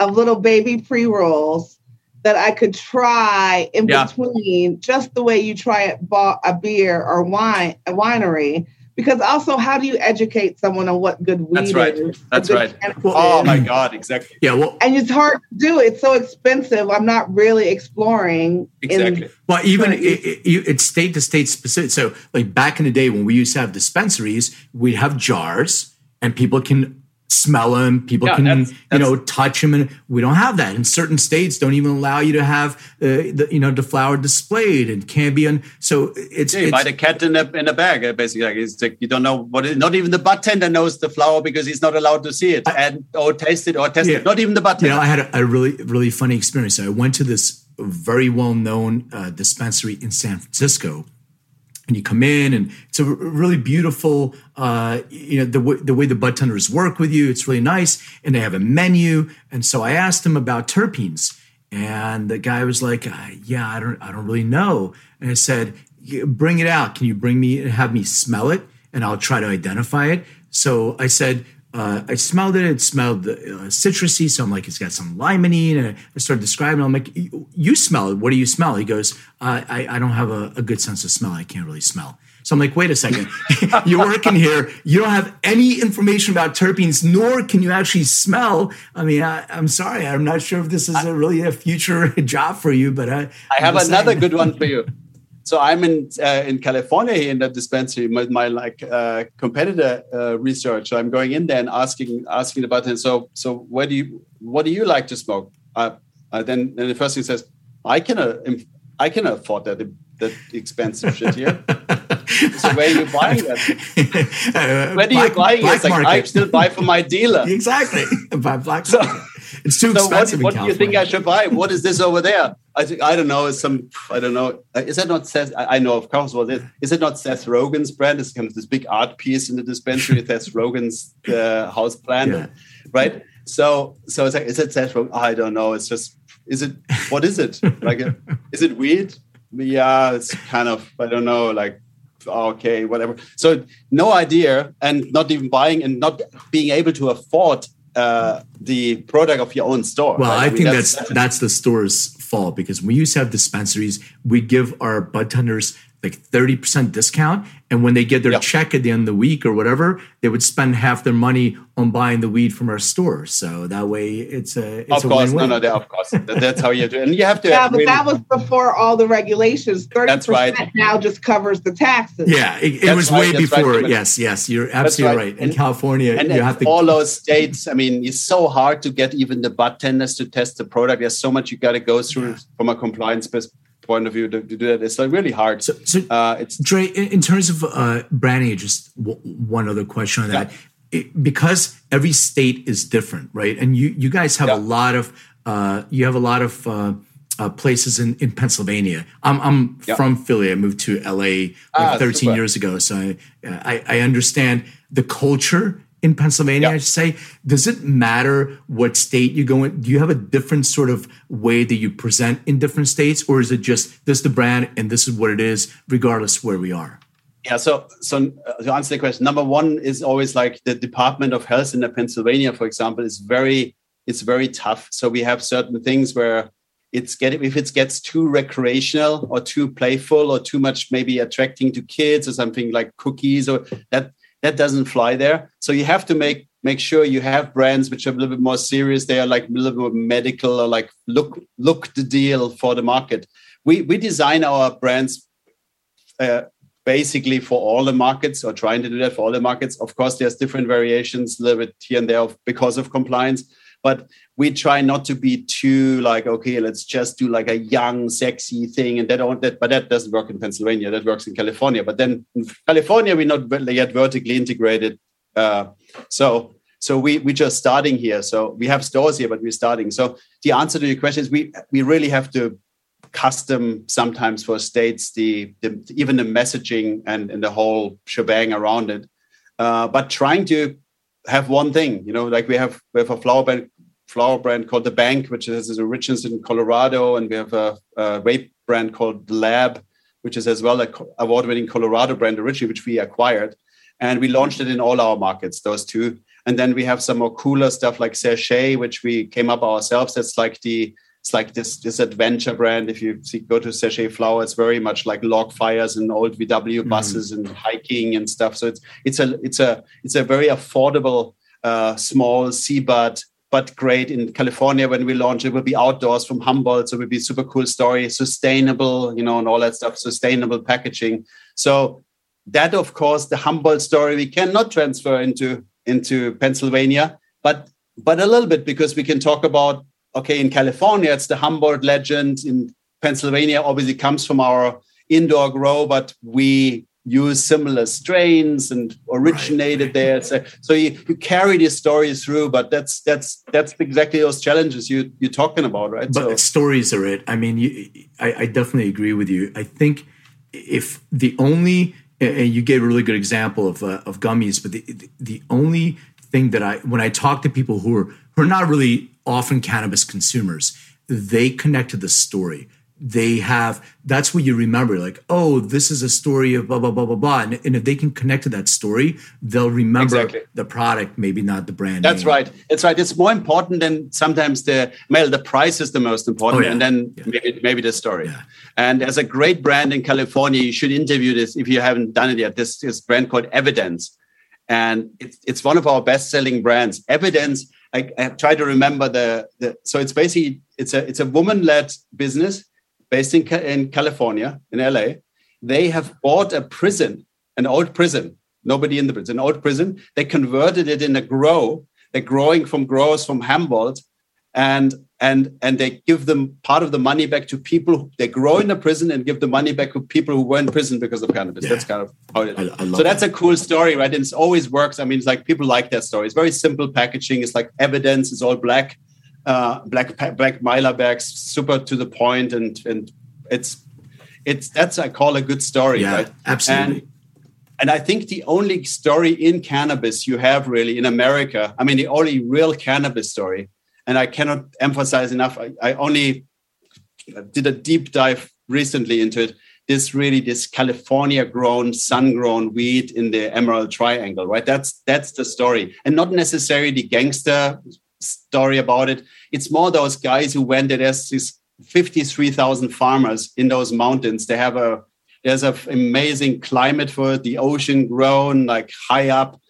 of little baby pre-rolls that i could try in yeah. between just the way you try it a beer or wine a winery because also how do you educate someone on what good weed that's right. Is that's right. oh my god exactly. Yeah well and it's hard to do. It's so expensive. I'm not really exploring exactly. Well even it, it, it's state to state specific. So like back in the day when we used to have dispensaries we'd have jars and people can smell them. People Yeah, can, that's- you know, touch them. And we don't have that. In certain states, don't even allow you to have, uh, the, you know, the flower displayed and can't be on. So it's, Yeah, you it's buy the cat in a in a bag. uh, Basically, like it's like you don't know what. It, not even the bartender knows the flower because he's not allowed to see it and or taste it or test Yeah. it. Not even the bartender. you bartender. know, I had a, a really, really funny experience. I went to this very well known uh, dispensary in San Francisco. And you come in, and it's a really beautiful, uh, you know, the, w- the way the bud tenders work with you. It's really nice. And they have a menu. And so I asked him about terpenes. And the guy was like, uh, "Yeah, I don't, I don't really know." And I said, "Bring it out. Can you bring me, have me smell it, and I'll try to identify it." So I said, uh, I smelled it. It smelled uh, citrusy. So I'm like, it's got some limonene. And I started describing. it. I'm like, "You- smell it. What do you smell? He goes, uh, I, I don't have a, a good sense of smell. I can't really smell. So I'm like, wait a second. (laughs) You're working here. You don't have any information about terpenes, nor can you actually smell. I mean, I, I'm sorry. I'm not sure if this is a really a future (laughs) job for you, but I, I have another good one for you. (laughs) So I'm in uh, in California here in the dispensary with my like uh, competitor uh, research. So I'm going in there and asking asking the bartender. So so where do you what do you like to smoke? Uh, uh, then then the first thing says I can uh, I can afford that that expensive shit here. (laughs) so where are you buying that? (laughs) Uh, Where do you black- buy it? It's like I still buy from my dealer. (laughs) exactly. By black So-. It's too So what, expensive in what do you think I should buy? What is this over there? I think I don't know. It's some I don't know. Uh, Is that not Seth? I know of course what it is. Is it not Seth Rogen's brand? It's kind of this big art piece in the dispensary. (laughs) Seth Rogen's uh, house plant, Yeah. right? So so it's like is it Seth Rogen? I don't know. It's just is it what is it (laughs) like? Is it weird? Yeah, it's kind of I don't know like. Okay, whatever. So no idea, and not even buying, and not being able to afford uh, the product of your own store. Well, right? I, mean, think that's that's, the store's fault because we used to have dispensaries, we give our bud tenders like 30% discount. And when they get their Yeah. check at the end of the week or whatever, they would spend half their money on buying the weed from our store. So that way it's a it's of a course, win-win. no, no, that- of course, That- that's how you do it. And you have to. (laughs) Yeah, have but really- that was before all the regulations. Thirty That's percent right. now just covers the taxes. Yeah, it, it was right, way that's right, before. Yes, yes, you're absolutely right. right. In And- California, and you have to all those states. I mean, it's so hard to get even the bartenders to test the product. There's so much you got to go through from a compliance pers- point of view to, to do that. It's like really hard. So, so uh, it's Dre, in, terms of uh, branding, just w- one other question on that. It, because every state is different, right? And you you guys have Yeah. a lot of uh, you have a lot of uh, uh, places in, in Pennsylvania. I'm I'm Yeah. from Philly. I moved to LA like Ah, 13 super. years ago, so I, I I understand the culture in Pennsylvania. Yeah. I should say, does it matter what state you go in? Do you have a different sort of way that you present in different states, or is it just this is the brand and this is what it is, regardless where we are? Yeah, so so uh, to answer the question, number one is always like the Department of Health in the Pennsylvania, for example, is very it's very tough. So we have certain things where it's getting if it gets too recreational or too playful or too much maybe attracting to kids or something like cookies or that that doesn't fly there. So you have to make make sure you have brands which are a little bit more serious. They are like a little bit more medical or like look look the deal for the market. We we design our brands uh, basically for all the markets or trying to do that for all the markets. Of course, there's different variations a little bit here and there because of compliance, but we try not to be too like, okay, let's just do like a young, sexy thing. And that, that but that doesn't work in Pennsylvania. That works in California. But then in California, we're not yet vertically integrated. Uh, so so we we're just starting here. So we have stores here, but we're starting. So the answer to your question is we we really have to custom sometimes for states the, the even the messaging and, and the whole shebang around it uh, but trying to have one thing you know like we have we have a flower brand flower brand called the bank which is its origins in colorado and we have a, a vape brand called the lab which is as well a co- award-winning colorado brand originally which we acquired and we launched it in all our markets those two and then we have some more cooler stuff like Sèchè which we came up ourselves that's like the it's like this this adventure brand. If you see, go to Sèchè Flower, it's very much like log fires and old VW buses and hiking and stuff. So it's it's a it's a it's a very affordable uh, small seabud, but great in California when we launch it will be outdoors from Humboldt, so it will be super cool story, sustainable, you know, and all that stuff, sustainable packaging. So that of course the Humboldt story we cannot transfer into into Pennsylvania but but a little bit because we can talk about okay in California it's the Humboldt legend in Pennsylvania obviously comes from our indoor grow, but we use similar strains and originated right. there. So, so you, you carry these stories through, but that's that's that's exactly those challenges you you're talking about, right? But so. stories are it. I mean, you, I, I definitely agree with you. I think if the only and you gave a really good example of uh, of gummies, but the the only thing that I when I talk to people who are who are not really often cannabis consumers, they connect to the story they have that's what you remember like oh this is a story of blah blah blah blah blah and, and if they can connect to that story they'll remember exactly. the product maybe not the brand that's name. right it's right it's more important than sometimes the well the price is the most important oh, yeah. and then yeah. maybe, maybe the story yeah. and as a great brand in california you should interview this if you haven't done it yet this this brand called evidence and it's, it's one of our best selling brands evidence I, I try to remember the, the so it's basically it's a it's a woman led business based in, in California, in LA, they have bought a prison, an old prison, nobody in the prison, an old prison. They converted it in a grow. They're growing from growers from Humboldt, and and and they give them part of the money back to people. Who, they grow in the prison and give the money back to people who were in prison because of cannabis. Yeah. That's kind of how it is. I, I so that's that. a cool story, right? And it always works. I mean, it's like people like that story. It's very simple packaging. It's like evidence. It's all black uh, black black mylar bags, super to the point, and and it's it's that's I call a good story, yeah, right? Absolutely. And, and I think the only story in cannabis you have really in America, I mean, the only real cannabis story, and I cannot emphasize enough. I, I only did a deep dive recently into it. This really, this California grown, sun grown weed in the Emerald Triangle, right? That's that's the story, and not necessarily the gangster story about it. It's more those guys who went there. There's this 53,000 farmers in those mountains. They have a there's an amazing climate for it, the ocean grown like high up.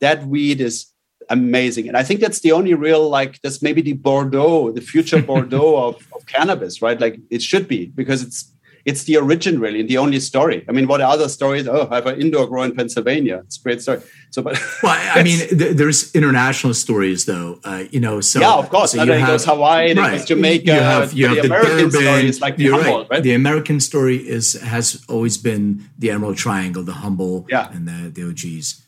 That weed is amazing. And I think that's the only real, like, that's maybe the Bordeaux, the future (laughs) Bordeaux of, of cannabis, right? Like it should be because it's it's the origin really and the only story. I mean, what other stories? Oh, I have an indoor grow in Pennsylvania. It's a great story. So, but (laughs) well, I mean, th- there's international stories though. Uh, you know, so yeah, of course. So and then have, goes Hawaii, right. goes Jamaica. You have, you the have the American Durban, story is like the Humboldt, right. The American story is has always been the Emerald Triangle, the Humboldt, yeah. and the the OGs.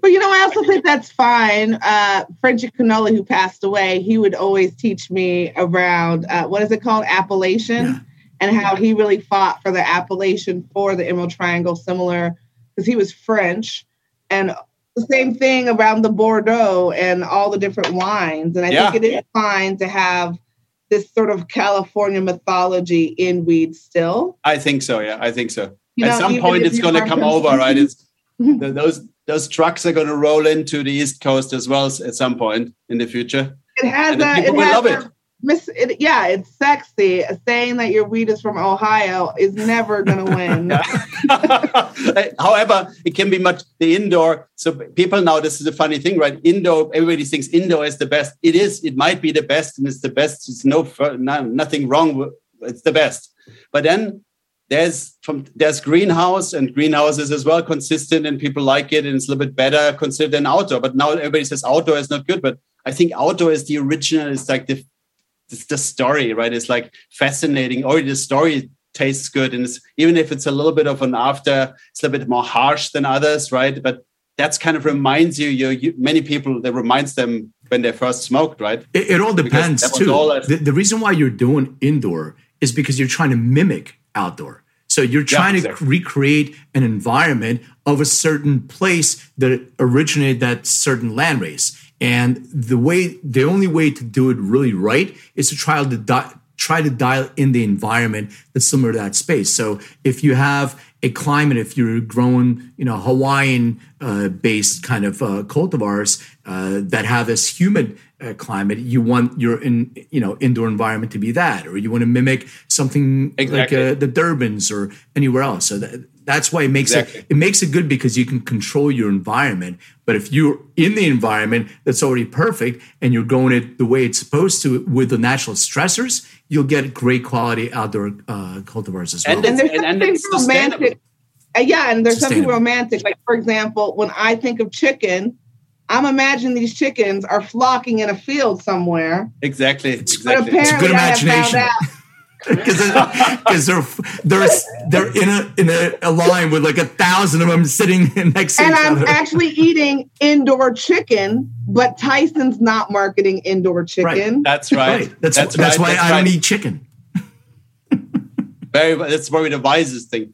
But you know, I also think that's fine. Uh, Frenchy Cannoli, who passed away, he would always teach me around uh, what is it called, Appalachian. Yeah and mm-hmm. how he really fought for the appellation for the Emerald Triangle, similar because he was French, and the same thing around the Bordeaux and all the different wines. And I yeah. think it is fine to have this sort of California mythology in weed still. I think so. Yeah, I think so. You At know, some point, it's going to come over, right? It's (laughs) those those trucks are going to roll into the East Coast as well at some point in the future. It has. And a, people will love it Miss, it, yeah, it's sexy. Saying that your weed is from Ohio is never going to win. (laughs) However, it can be much the indoor. So people now, this is a funny thing, right? Indoor, everybody thinks indoor is the best. It is. It might be the best, and it's the best. It's no, no nothing wrong. With, it's the best. But then there's from there's greenhouse and greenhouses as well consistent, and people like it, and it's a little bit better considered than outdoor. But now everybody says outdoor is not good, but I think outdoor is the original. It's like the it's the story, right? It's like fascinating. Already the story tastes good, and it's even if it's a little bit of an after, it's a little bit more harsh than others, right? But that's kind of reminds you, you, you many people that reminds them when they first smoked, right? It, it all depends too. All the, the, reason why you're doing indoor is because you're trying to mimic outdoor. So you're trying yeah, exactly. to recreate an environment of a certain place that originated that certain land race. And the way, the only way to do it really right is to try to di- try to dial in the environment that's similar to that space. So if you have a climate, if you're growing, you know, Hawaiian uh, based kind of uh, cultivars uh, that have this humid uh, climate, you want your in, you know, indoor environment to be that, or you want to mimic something exactly. like uh, the Durbans or anywhere else. So that, that's why it makes exactly. it it makes it good because you can control your environment. But if you're in the environment that's already perfect and you're going it the way it's supposed to with the natural stressors, you'll get great quality outdoor uh, cultivars as well. And, and there's and, and romantic. Uh, yeah, and there's something romantic. Like for example, when I think of chicken, I'm imagining these chickens are flocking in a field somewhere. Exactly. But apparently, It's a good I have found imagination. because (laughs) they're they're they're in a in a, a line with like a thousand of them sitting (laughs) next to and each I'm other. And I'm actually eating indoor chicken, but Tyson's not marketing indoor chicken. That's right. right. That's that's, right, why that's I don't eat chicken. very that's probably the wisest thing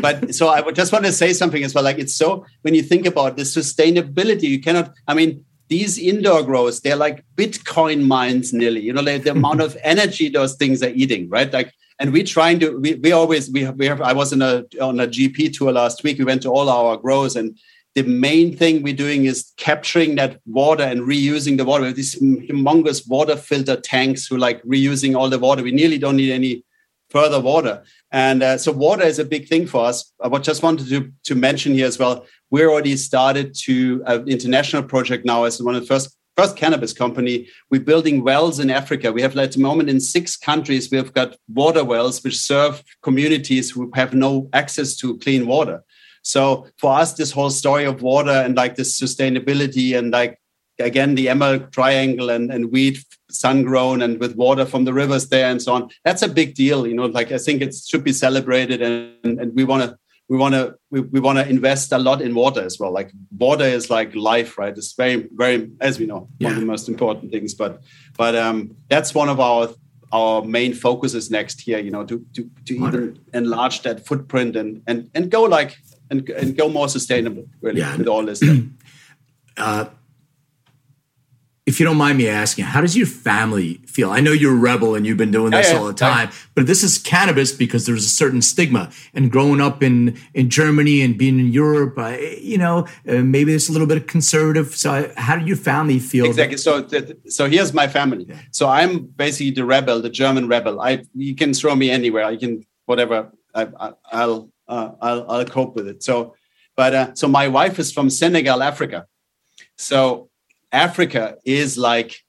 but so i would just want to say something as well like it's so when you think about the sustainability you cannot i mean these indoor growers they're like bitcoin mines nearly you know like the amount of (laughs) energy those things are eating right like and we're trying to we, we always we have, we have i was in a on a gp tour last week we went to all our grows and the main thing we're doing is capturing that water and reusing the water. We have these humongous water filter tanks who like reusing all the water. We nearly don't need any further water. And uh, so water is a big thing for us. I just wanted to, to mention here as well, we're already started to an international project now as one of the first first cannabis company. We're building wells in Africa. We have at the moment in six countries, we have got water wells which serve communities who have no access to clean water. So for us, this whole story of water and like this sustainability and like again the emerald triangle and, and wheat sun grown and with water from the rivers there and so on. That's a big deal you know like i think it should be celebrated and, and we want to we want to we, we want to invest a lot in water as well. Like water is like life right? It's very very as we know one of the most important things. But but um that's one of our our main focuses next year you know to to, to even enlarge that footprint and and and go like and, and go more sustainable really Yeah. with all this stuff. (clears throat) If you don't mind me asking, how does your family feel? I know you're a rebel and you've been doing this Yeah, yeah, all the time, but this is cannabis because there's a certain stigma. And growing up in in Germany and being in Europe, uh, you know, uh, maybe it's a little bit conservative. So, how did your family feel? exactly so th- so here's my family so i'm basically the rebel the german rebel i you can throw me anywhere i can whatever I, I, i'll uh, I'll, I'll cope with it so but uh, so my wife is from senegal africa so africa is like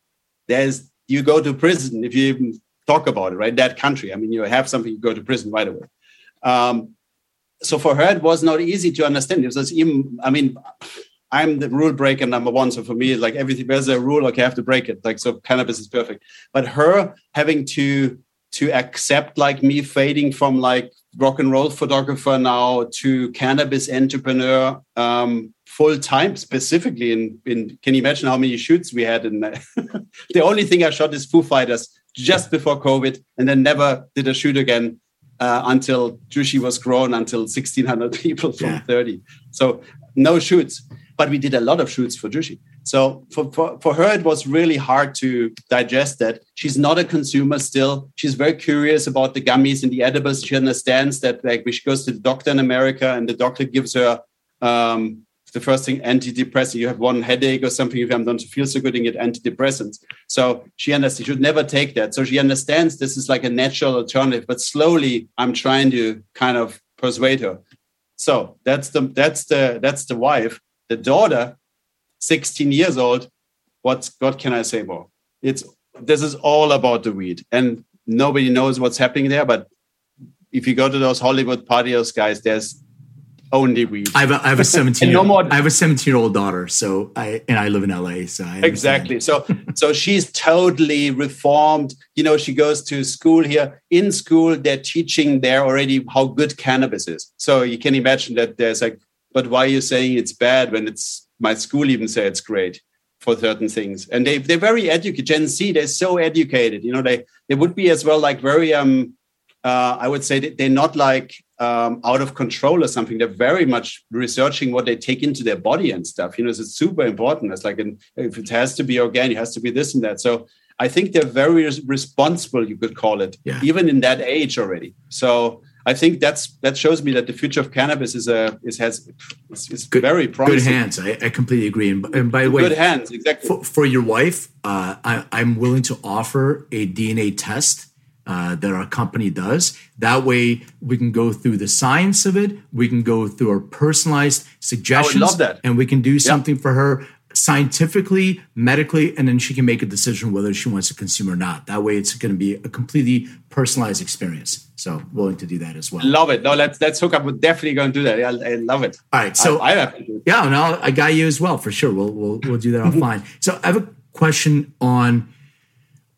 there's you go to prison if you even talk about it right that country i mean you have something you go to prison right away um, so for her it was not easy to understand it was even i mean I'm the rule breaker number one. So for me, like everything, there's a rule, okay, I have to break it. Like so, cannabis is perfect. But her having to to accept like me fading from like rock and roll photographer now to cannabis entrepreneur um, full time, specifically in in. Can you imagine how many shoots we had in? (laughs) the only thing I shot is Foo Fighters just before COVID, and then never did a shoot again uh, until Jushi was grown until 1,600 people from Yeah. 30. So no shoots, but we did a lot of shoots for Jushi. So for, for, for her, it was really hard to digest that. She's not a consumer still. She's very curious about the gummies and the edibles. She understands that like she goes to the doctor in America and the doctor gives her um, the first thing antidepressant. You have one headache or something. If I'm don't feel so good, and get antidepressants. So she understands. She should never take that. So she understands this is like a natural alternative. But slowly, I'm trying to kind of persuade her. So that's the that's the that's the wife. The daughter, 16 years old. What's what can I say more? It's this is all about the weed, and nobody knows what's happening there. But if you go to those Hollywood partios, guys, there's only weed. I have a, I have a 17 (laughs) year no more- I have a 17 year old daughter. So I, and I live in LA. So I understand. exactly so so she's totally reformed you know she goes to school here in school they're teaching there already how good cannabis is so you can imagine that there's like but why are you saying it's bad when it's my school even say it's great for certain things and they, they're very educated gen z they're so educated you know they they would be as well like very um uh, I would say that they're not like um, out of control or something. They're very much researching what they take into their body and stuff. You know, it's super important. It's like an, if it has to be organic, it has to be this and that. So I think they're very responsible. You could call it, Yeah. even in that age already. So I think that's that shows me that the future of cannabis is a is has is, is Good- very Good hands. I, I completely agree. And, and by the way, Good hands, exactly. for, for your wife, uh, I, I'm willing to offer a DNA test uh, that our company does. That way, we can go through the science of it. We can go through our personalized suggestions, love that. and we can do something for her scientifically, medically, and then she can make a decision whether she wants to consume or not. That way, it's going to be a completely personalized experience. So, willing to do that as well. Love it. No, let's let's hook up. We're definitely going to do that. I, I love it. All right. So I, I have to do it. yeah, no, I got you as well for sure. We'll we'll we'll do that (laughs) offline. So I have a question on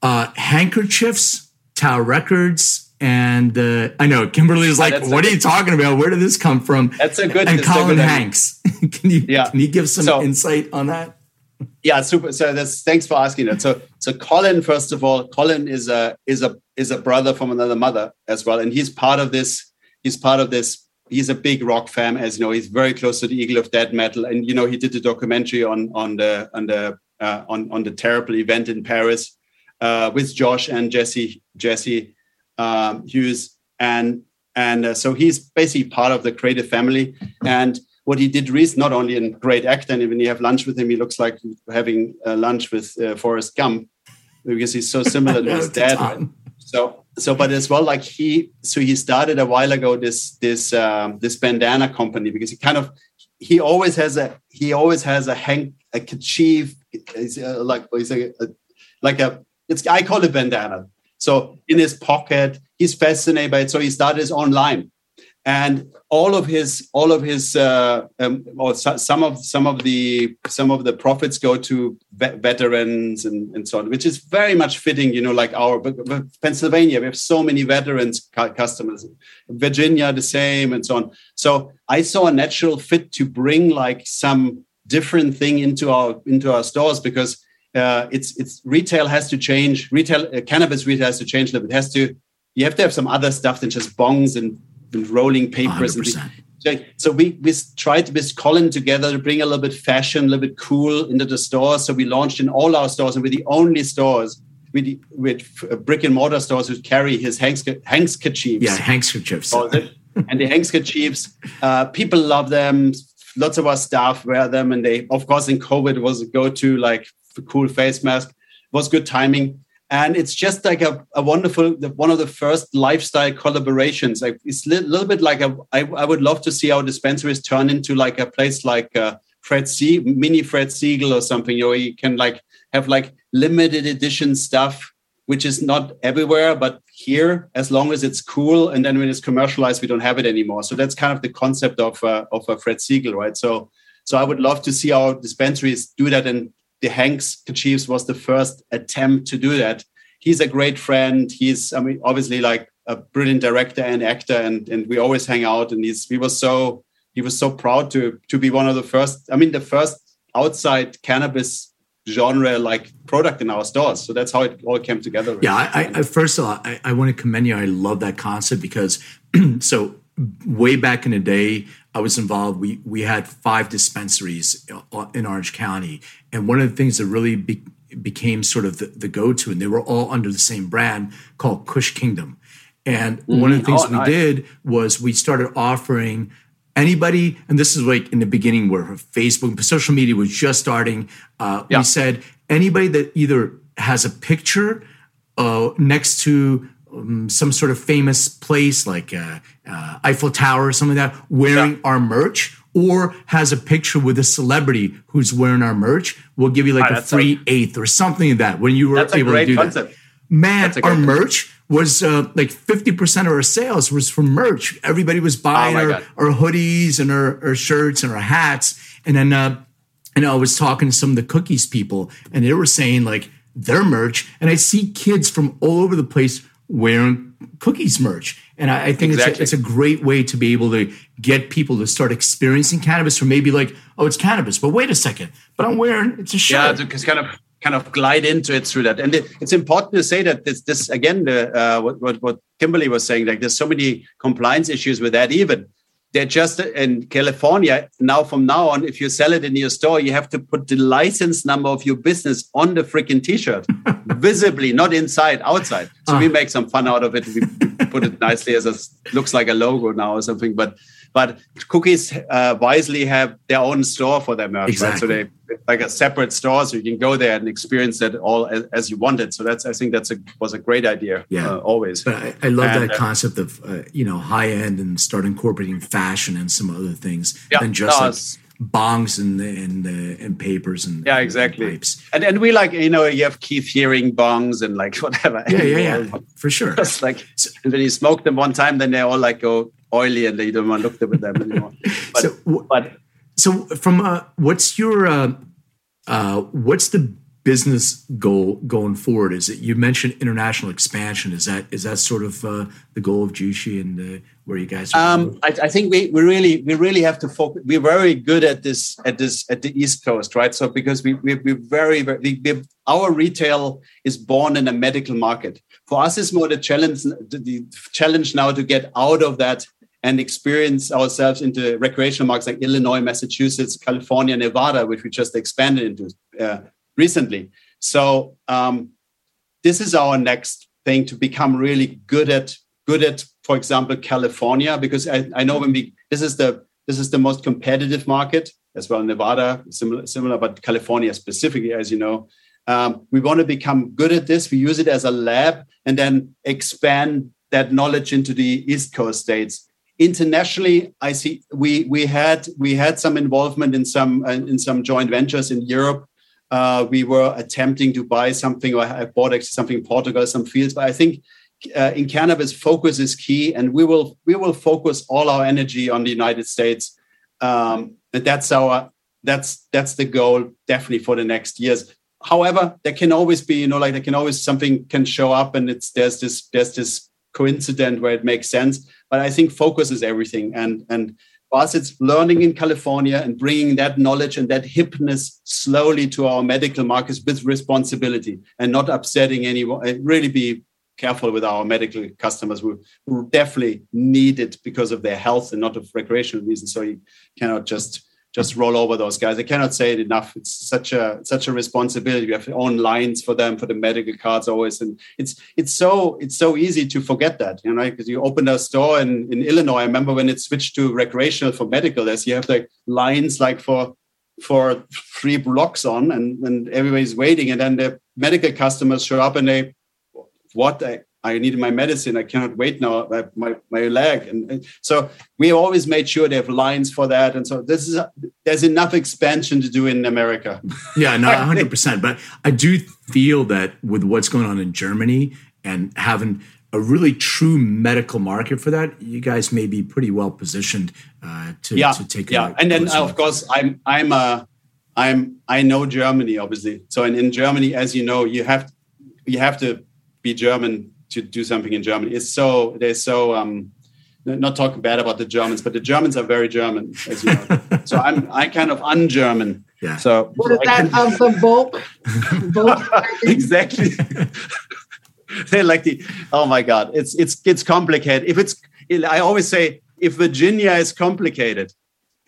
uh, handkerchiefs, Tower Records, and uh, I know Kimberly is like, "What are good- you talking about? Where did this come from?" That's a good- And Colin good. Hanks, (laughs) can you Yeah. can you give some So- insight on that? Yeah, super. So that's thanks for asking that. So so Colin, first of all, Colin is a is a is a brother from another mother as well, and he's part of this. He's part of this. He's a big rock fan, as you know. He's very close to the Eagles of Death Metal, and you know he did the documentary on on the on the uh, on on the terrible event in Paris uh, with Josh and Jesse Jesse um, Hughes, and and uh, so he's basically part of the creative family. And what he did recently, not only in great actor, and when you have lunch with him, he looks like having uh, lunch with uh, Forrest Gump because he's so similar to his (laughs) dad. So so, but as well, like he so he started a while ago this this um, this bandana company because he kind of he always has a he always has a hank a kerchief uh, like he's a, a like a it's I call it bandana. So in his pocket, he's fascinated by it. So he started his own line, and all of his all of his uh, um, or so- some of some of the some of the profits go to ve- veterans and, and so on, which is very much fitting. You know, like our but- but Pennsylvania, we have so many veterans cu- customers. Virginia, the same, and so on. So I saw a natural fit to bring like some different thing into our into our stores because uh, it's it's retail has to change. Retail uh, cannabis retail has to change a little bit. It has to you have to have some other stuff than just bongs and, and rolling papers. 100%. things. So- we we tried with Colin together to bring a little bit fashion, a little bit cool into the stores. So we launched in all our stores, and we're the only stores with with uh, brick and mortar stores who carry his Hanks Hanks kerchiefs Yeah, handkerchiefs. calls it. and the handkerchiefs, uh, people love them. Lots of our staff wear them, and they, of course, in COVID was a go-to like cool face mask. It was good timing, and it's just like a, a wonderful one of the first lifestyle collaborations. Like it's a li- little bit like a. I, I would love to see our dispensaries turn into like a place like uh, Fred Sie, mini Fred Segal or something. You know, you can like have like limited edition stuff which is not everywhere, but here, as long as it's cool, and then when it's commercialized, we don't have it anymore. So that's kind of the concept of uh, of uh, Fred Segal, right? So, so I would love to see our dispensaries do that, and the Hanks Chiefs was the first attempt to do that. He's a great friend. He's, I mean, obviously like a brilliant director and actor, and and we always hang out. And he's he was so he was so proud to to be one of the first. I mean, the first outside cannabis genre like product in our stores. So that's how it all came together. Yeah, I, I, I first of all, I, I want to commend you. I love that concept because (clears throat) so way back in the day, I was involved. We we had five dispensaries uh, in Orange County, and one of the things that really be, became sort of the, the go to, and they were all under the same brand called Kush Kingdom. And one of the things Oh, we nice. did was we started offering anybody, and this is like in the beginning where Facebook, social media was just starting. Uh, Yeah. We said anybody that either has a picture uh, next to um, some sort of famous place like uh, uh, Eiffel Tower or something like that, wearing our merch, or has a picture with a celebrity who's wearing our merch, we'll give you like Ah, a that's a- free eighth or something like that when you were able to do concept. that. Man, our merch was uh, like 50% of our sales was from merch. Everybody was buying Oh our, our hoodies and our, our shirts and our hats. And then, uh, and I was talking to some of the cookies people, and they were saying like their merch, and I see kids from all over the place wearing cookies merch, and I, I think it's, a, it's a great way to be able to get people to start experiencing cannabis, or maybe like, oh, it's cannabis, but wait a second, but I'm wearing it's a yeah shirt. to just kind of kind of glide into it through that. And it, it's important to say that this this again the uh, what, what what kimberly was saying like there's so many compliance issues with that even they're just in california. Now from now on if you sell it in your store you have to put the license number of your business on the freaking t-shirt. (laughs) Visibly not inside outside. So we ah. make some fun out of it. We put it nicely as a looks like a logo now or something but but cookies uh, wisely have their own store for their merch right? so they like a separate store, so you can go there and experience that all as, as you wanted. So that's I think that's a was a great idea. Yeah. uh, always. But I, I love And, that uh, concept of uh, you know high end and start incorporating fashion and some other things Yeah, than just no, like bongs and and uh, and papers and yeah, exactly. And, pipes. and and we like you know you have Keith Haring bongs and like (laughs) whatever. Yeah, yeah, yeah, (laughs) for sure. Just like and when you smoke them one time, then they all like go oily and you don't want to look at them anymore. (laughs) But, so, but so from uh, what's your uh, uh, what's the business goal going forward? Is it you mentioned international expansion? Is that is that sort of uh, the goal of Jushi and uh, where you guys? Um, I, I, think we, we really we really have to focus. We're very good at this at this at the East Coast, right? So because we we we're very very we, our retail is born in a medical market. For us, it's more the challenge the challenge now to get out of that and experience ourselves into recreational markets like Illinois, Massachusetts, California, Nevada, which we just expanded into. Uh, recently. So um, this is our next thing to become really good at good at, for example, California, because I, I know when we this is the this is the most competitive market as well. Nevada similar similar, but California specifically, as you know. Um, we want to become good at this. We use it as a lab and then expand that knowledge into the East Coast states. Internationally, I see we we had we had some involvement in some uh, in some joint ventures in Europe uh, we were attempting to buy something, or I bought actually something in Portugal, some fields. But I think uh, in cannabis, focus is key, and we will we will focus all our energy on the United States. Um, that's our that's that's the goal definitely for the next years. However, there can always be, you know, like there can always something can show up, and it's there's this there's this coincident where it makes sense. But I think focus is everything, and and for us, it's learning in California and bringing that knowledge and that hipness slowly to our medical markets with responsibility and not upsetting anyone. Eh, really be careful with our medical customers who definitely need it because of their health and not of recreational reasons. So you cannot just just mm-hmm. roll over those guys. I cannot say it enough. It's such a such a responsibility. We have own lines for them for the medical cards always, and it's it's so it's so easy to forget that, you know, because you open a store in, in Illinois. I remember when it switched to recreational for medical, as you have like lines like for for three blocks on, and and everybody's waiting, and then the medical customers show up and they what I need my medicine. I cannot wait now. My, my leg. And, so we always made sure they have lines for that. And so this is, there's enough expansion to do in America. Yeah, no, (laughs) 100%. but I do feel that with what's going on in Germany and having a really true medical market for that, you guys may be pretty well positioned uh, to, yeah, to take. Yeah, and then of course I'm I'm a I'm I know Germany obviously. So in, in Germany, as you know, you have you have to be German to do something in Germany. It's so they're so um, not talking bad about the Germans, but the Germans are very German, as you know. (laughs) so I'm I kind of un-German. Yeah. So what is that of the bulk? exactly. (laughs) they're like the oh my god, it's it's it's complicated. If it's I always say if Virginia is complicated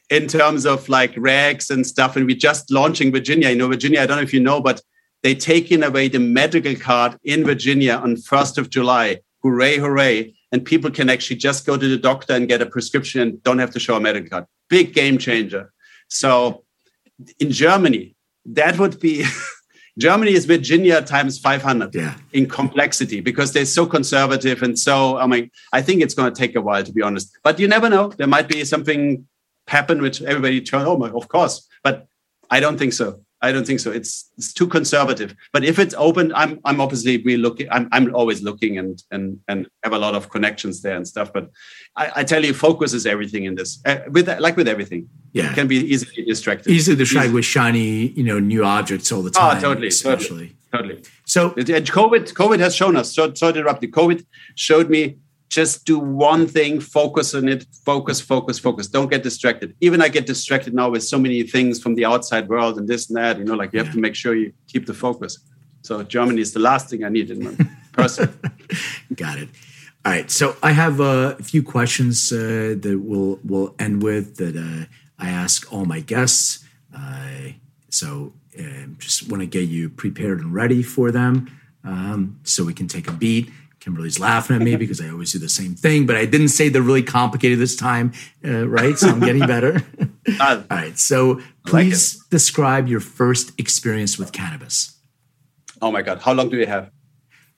in terms of like regs and stuff, and we're just launching Virginia. You know, Virginia. I don't know if you know, but they taken away the medical card in Virginia on 1st of July. Hooray, hooray. And people can actually just go to the doctor and get a prescription and don't have to show a medical card. Big game changer. So in Germany, that would be (laughs) Germany is Virginia times 500 yeah. in complexity because they're so conservative and so I mean I think it's going to take a while to be honest. But you never know. There might be something happen which everybody turn oh my of course. But I don't think so. I don't think so. It's it's too conservative. But if it's open, I'm I'm obviously we looking. I'm I'm always looking and and and have a lot of connections there and stuff. But I, I tell you, focus is everything in this. Uh, with like with everything, yeah, it can be easily distracted. Easily distracted with shiny, you know, new objects all the ah, time. Oh, totally, especially. totally, totally. So and COVID, COVID has shown us. So, so interrupted. COVID showed me just do one thing, focus on it, focus, focus, focus. Don't get distracted. Even I get distracted now with so many things from the outside world and this and that. You know, like you have to make sure you keep the focus. So Germany is the last thing I need in my (laughs) person. Got it. All right. So I have a few questions uh, that we'll we'll end with that uh, I ask all my guests. Uh, so um, just want to get you prepared and ready for them, um, so we can take a beat. Kimberly's laughing at me because I always do the same thing, but I didn't say they're really complicated this time, uh, right? So I'm getting better. (laughs) Uh, All right. So please like describe your first experience with cannabis. Oh my God. How long do you have?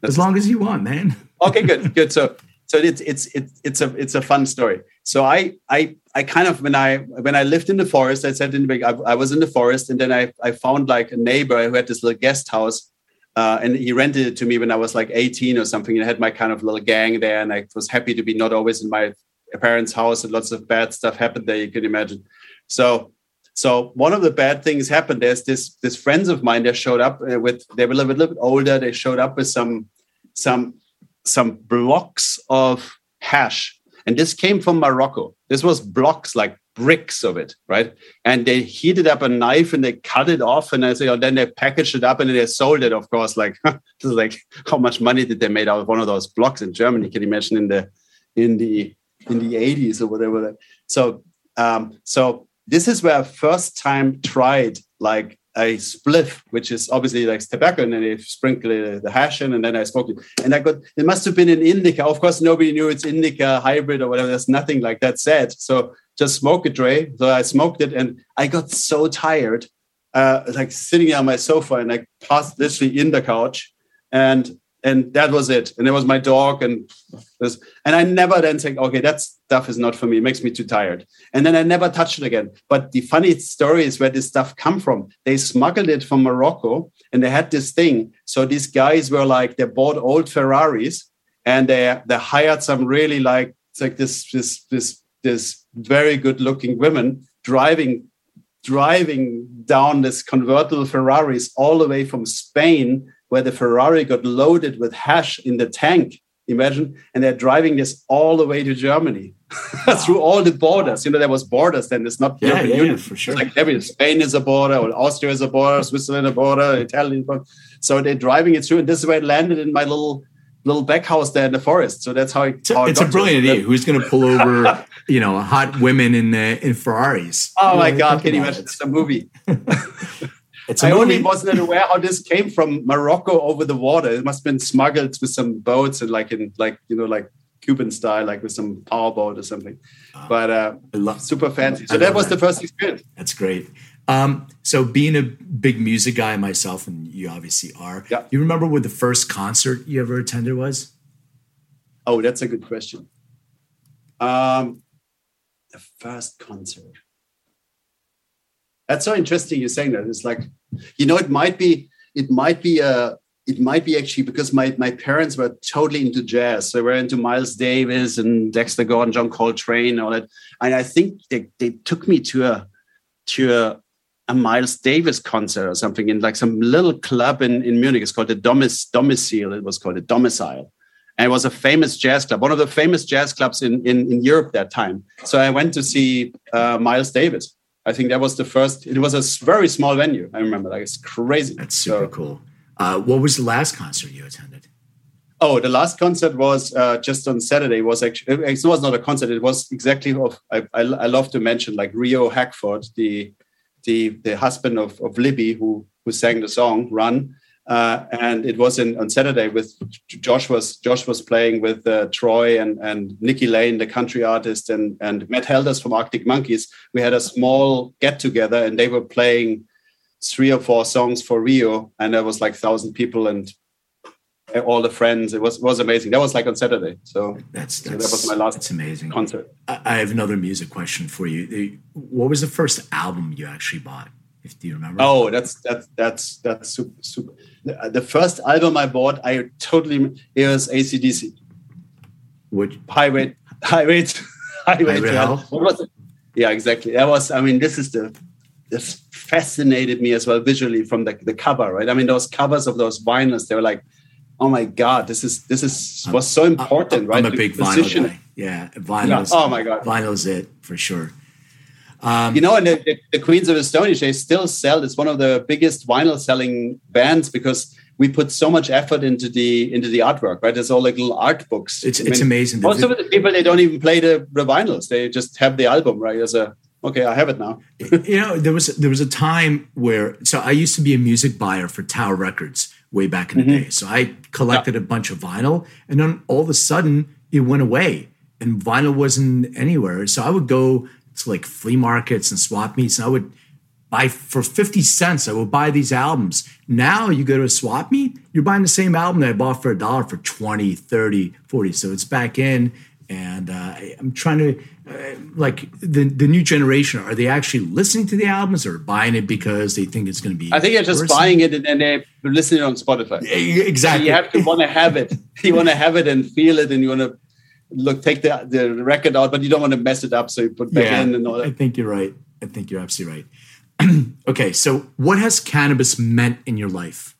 That's as long as you want, man. (laughs) okay, good, good. So, (laughs) so it's it's it's it's a it's a fun story. So I I I kind of when I when I lived in the forest, I said in the I, I was in the forest, and then I I found like a neighbor who had this little guest house, uh, and he rented it to me when I was like 18 or something. And I had my kind of little gang there, and I was happy to be not always in my parents' house. And lots of bad stuff happened there. You can imagine. So so one of the bad things happened. There's this this friends of mine that showed up uh, with they were a little, a little bit older. They showed up with some some some blocks of hash and this came from Morocco. This was blocks, like bricks of it, right? And they heated up a knife and they cut it off, and I say, oh, then they packaged it up and they sold it. Of course, like (laughs) this is like how much money did they made out of one of those blocks in Germany? Can you imagine in the in the in the 80s or whatever? So um, so this is where I first time tried like a spliff, which is obviously like tobacco, and then they sprinkle the hash in, and then I smoked it. And I got it must have been an indica. Of course, nobody knew it's indica hybrid or whatever. There's nothing like that said. So just smoke it, Dre. So I smoked it, and I got so tired, uh, like sitting on my sofa, and I passed literally in the couch, and and that was it. And it was my dog, and this, and I never then think, okay, that stuff is not for me. It makes me too tired. And then I never touched it again. But the funny story is where this stuff come from. They smuggled it from Morocco, and they had this thing. So these guys were like, they bought old Ferraris, and they they hired some really like like this this this this very good looking women driving driving down this convertible Ferraris all the way from Spain where the Ferrari got loaded with hash in the tank. Imagine, and they're driving this all the way to Germany (laughs) through all the borders. You know, there was borders then. It's not yeah, yeah, yeah, for sure. It's like every Spain is a border, or Austria is a border, Switzerland a border, Italy. So they're driving it through, and this is where it landed in my little little back house there in the forest. So that's how, it, it's, how it a brilliant idea. Who's going to pull (laughs) over, you know, hot women in uh, in Ferraris? Oh you my God! Can you imagine? (laughs) It's a movie. It's I movie. only wasn't aware how this came from Morocco over the water. It must have been smuggled with some boats and like in like you know like Cuban style, like with some powerboat or something. But uh, love, super fancy. So that was that. the first experience. That's great. Um, so being a big music guy myself, and you obviously are. Yeah. You remember what the first concert you ever attended was? Oh, that's a good question. Um, the first concert. That's so interesting. You're saying that. It's like, you know, it might be, it might be a, it might be actually because my my parents were totally into jazz. They were into Miles Davis and Dexter Gordon, John Coltrane, all that. And I think they, they took me to a to a, a Miles Davis concert or something in like some little club in, in Munich. It's called the Domic, Domicile. It was called the Domicile. And it was a famous jazz club, one of the famous jazz clubs in, in, in Europe that time. So I went to see uh, Miles Davis. I think that was the first. It was a very small venue. I remember, like it's crazy. That's super so, cool. Uh, what was the last concert you attended? Oh, the last concert was uh, just on Saturday. It was actually it was not a concert. It was exactly of I, I, I love to mention like Rio Hackford, the the the husband of of Libby, who who sang the song "Run." Uh, and it was in, on Saturday with Josh was Josh was playing with uh, Troy and and Nikki Lane, the country artist, and and Matt Helders from Arctic Monkeys. We had a small get together, and they were playing three or four songs for Rio, and there was like thousand people and all the friends. It was was amazing. That was like on Saturday. So that's, that's so that was my last. That's amazing concert. I have another music question for you. What was the first album you actually bought? If do you remember? Oh, that's that's that's that's super super. The, uh, the first album I bought, I totally it was ACDC. Which high rate, high rate, (laughs) high rate. What was it? Yeah, exactly. That was. I mean, this is the this fascinated me as well visually from the, the cover, right? I mean, those covers of those vinyls, they were like, oh my god, this is this is was so important, I'm, right? I'm a big vinyl guy. Yeah, vinyl. Yeah. Oh my god, vinyl is it for sure. Um, you know, and the, the, Queens of Age, they still sell. It's one of the biggest vinyl selling bands because we put so much effort into the into the artwork. Right, there's all like little art books. It's, it's mean, amazing. Most of the people they don't even play the, the vinyls; they just have the album. Right, as a okay, I have it now. you know, there was there was a time where so I used to be a music buyer for Tower Records way back in the mm-hmm. day. So I collected yeah. a bunch of vinyl, and then all of a sudden it went away, and vinyl wasn't anywhere. So I would go to like flea markets and swap meets. And I would buy for 50 cents, I would buy these albums. Now you go to a swap meet, you're buying the same album that I bought for a dollar for 20, 30, 40. So it's back in. And uh, I, am trying to uh, like the the new generation. Are they actually listening to the albums or buying it because they think it's going to be? I think they're just buying it and, and they're listening on Spotify. Exactly. So you have to want to have it. You want to have it and feel it, and you want to look take the the record out, but you don't want to mess it up. So you put back yeah, in and all that. I think you're right. I think you're absolutely right. (clears throat) okay, so what has cannabis meant in your life?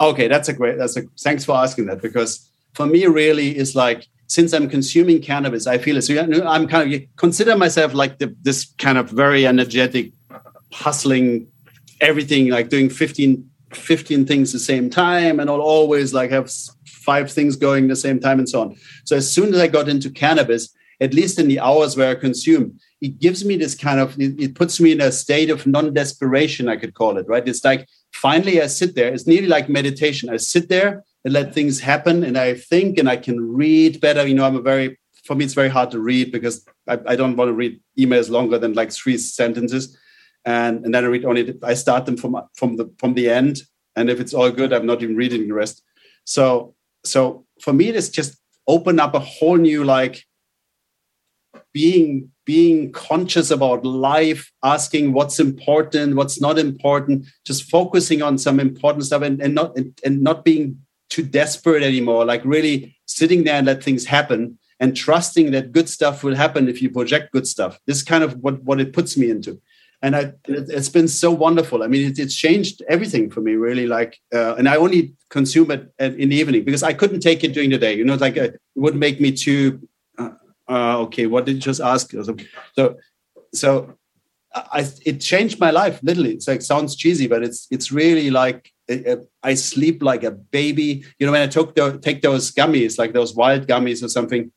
Okay, that's a great. That's a thanks for asking that because for me, really, is like since I'm consuming cannabis, I feel it. So I'm kind of consider myself like the, this kind of very energetic, hustling, everything like doing 15, 15 things the same time, and I'll always like have five things going the same time and so on. So as soon as I got into cannabis, at least in the hours where I consume, it gives me this kind of it, it puts me in a state of non-desperation, I could call it, right? It's like finally I sit there. It's nearly like meditation. I sit there and let things happen and I think and I can read better. You know, I'm a very for me it's very hard to read because I, I don't want to read emails longer than like three sentences. And, and then I read only I start them from from the from the end. And if it's all good, I'm not even reading the rest. So so for me, it's just open up a whole new like being being conscious about life asking what's important what's not important just focusing on some important stuff and, and not and, and not being too desperate anymore like really sitting there and let things happen and trusting that good stuff will happen if you project good stuff this is kind of what what it puts me into and I, it's been so wonderful. I mean, it, it's changed everything for me, really. Like, uh, and I only consume it in the evening because I couldn't take it during the day. You know, like uh, it would make me too. Uh, uh, okay, what did you just ask? So, so I, it changed my life literally. It's like sounds cheesy, but it's it's really like Uh, I sleep like a baby. You know, when I took the, take those gummies, like those Wyld gummies or something,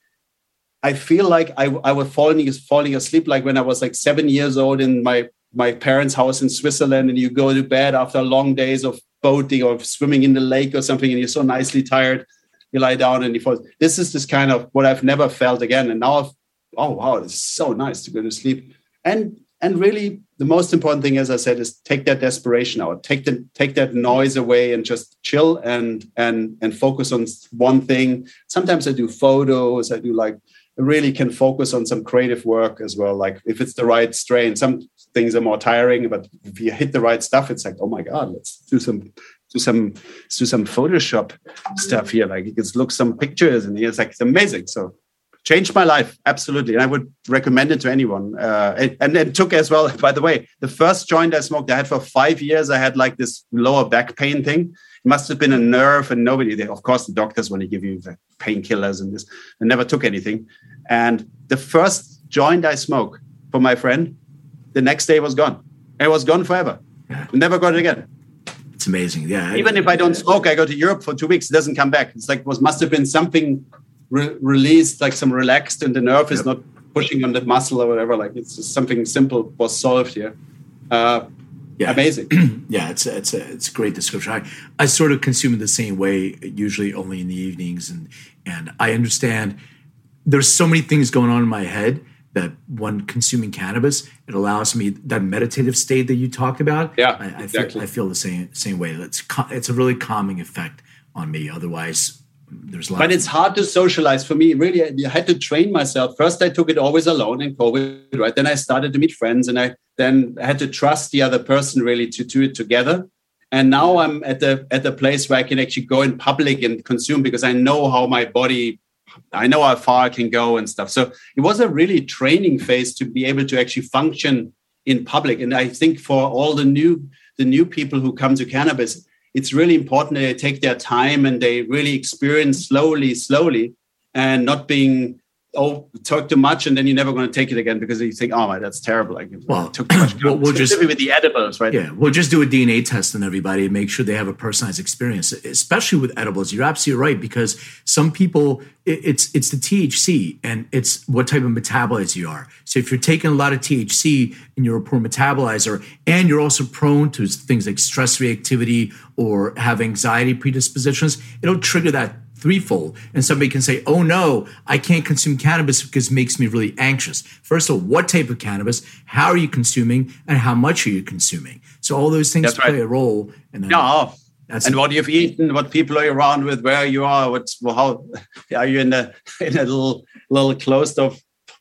I feel like I, I was falling falling asleep like when I was like seven years old in my my parents' house in Switzerland, and you go to bed after long days of boating or swimming in the lake or something, and you're so nicely tired, you lie down and you fall. This is this kind of what I've never felt again, and now I've oh wow, it's so nice to go to sleep, and and really the most important thing, as I said, is take that desperation out, take the take that noise away, and just chill and and and focus on one thing. Sometimes I do photos, I do like really can focus on some creative work as well. Like if it's the right strain, some things are more tiring, but if you hit the right stuff, it's like, oh my God, let's do some do some do some Photoshop stuff here. Like you can look some pictures and it's like it's amazing. So changed my life absolutely and i would recommend it to anyone. Uh, and, and it took as well (laughs) by the way the first joint i smoked i had for five years i had like this lower back pain thing. It must have been a nerve and nobody they, of course the doctors want to give you the painkillers and this I never took anything. And the first joint i smoked for my friend the next day was gone. It was gone forever. Yeah. never got it again. It's amazing yeah. Even if i don't smoke i go to europe for two weeks it doesn't come back. It's like was must have been something re- released like some relaxed and the nerve is not pushing on the muscle or whatever like it's just something simple was solved here uh, yeah. amazing. (clears throat) yeah, it's a, it's a, it's a great description. I, I sort of consume it the same way, usually only in the evenings, and and I understand there's so many things going on in my head that when consuming cannabis, it allows me that meditative state that you talked about. Yeah, I, I exactly. feel I feel the same same way. It's it's a really calming effect on me. Otherwise, there's like but it's hard to socialize for me. Really i had to train myself. First i took it always alone in covid right? Then i started to meet friends and i then I had to trust the other person really to do it together. And now i'm at the at the place where i can actually go in public and consume because i know how my body i know how far i can go and stuff. So it was a really training phase to be able to actually function in public. And i think for all the new the new people who come to cannabis it's really important that they take their time and they really experience slowly, slowly, and not being oh talk too much and then you're never going to take it again because you think oh my that's terrible. Like well took too much. we'll, (clears throat) we'll just with the edibles right? Yeah we'll just do a dna test on everybody and make sure they have a personalized experience especially with edibles. You're absolutely right because some people it's it's the thc and it's what type of metabolites you are. So if you're taking a lot of thc and you're a poor metabolizer and you're also prone to things like stress reactivity or have anxiety predispositions it'll trigger that threefold. And somebody can say, oh no, I can't consume cannabis because it makes me really anxious. First of all, what type of cannabis? How are you consuming? And how much are you consuming? So all those things That's play right. a role. And then, no, That's and what you've eaten, what people are around with, where you are, what's how (laughs) are you in a (laughs) in a little little closed off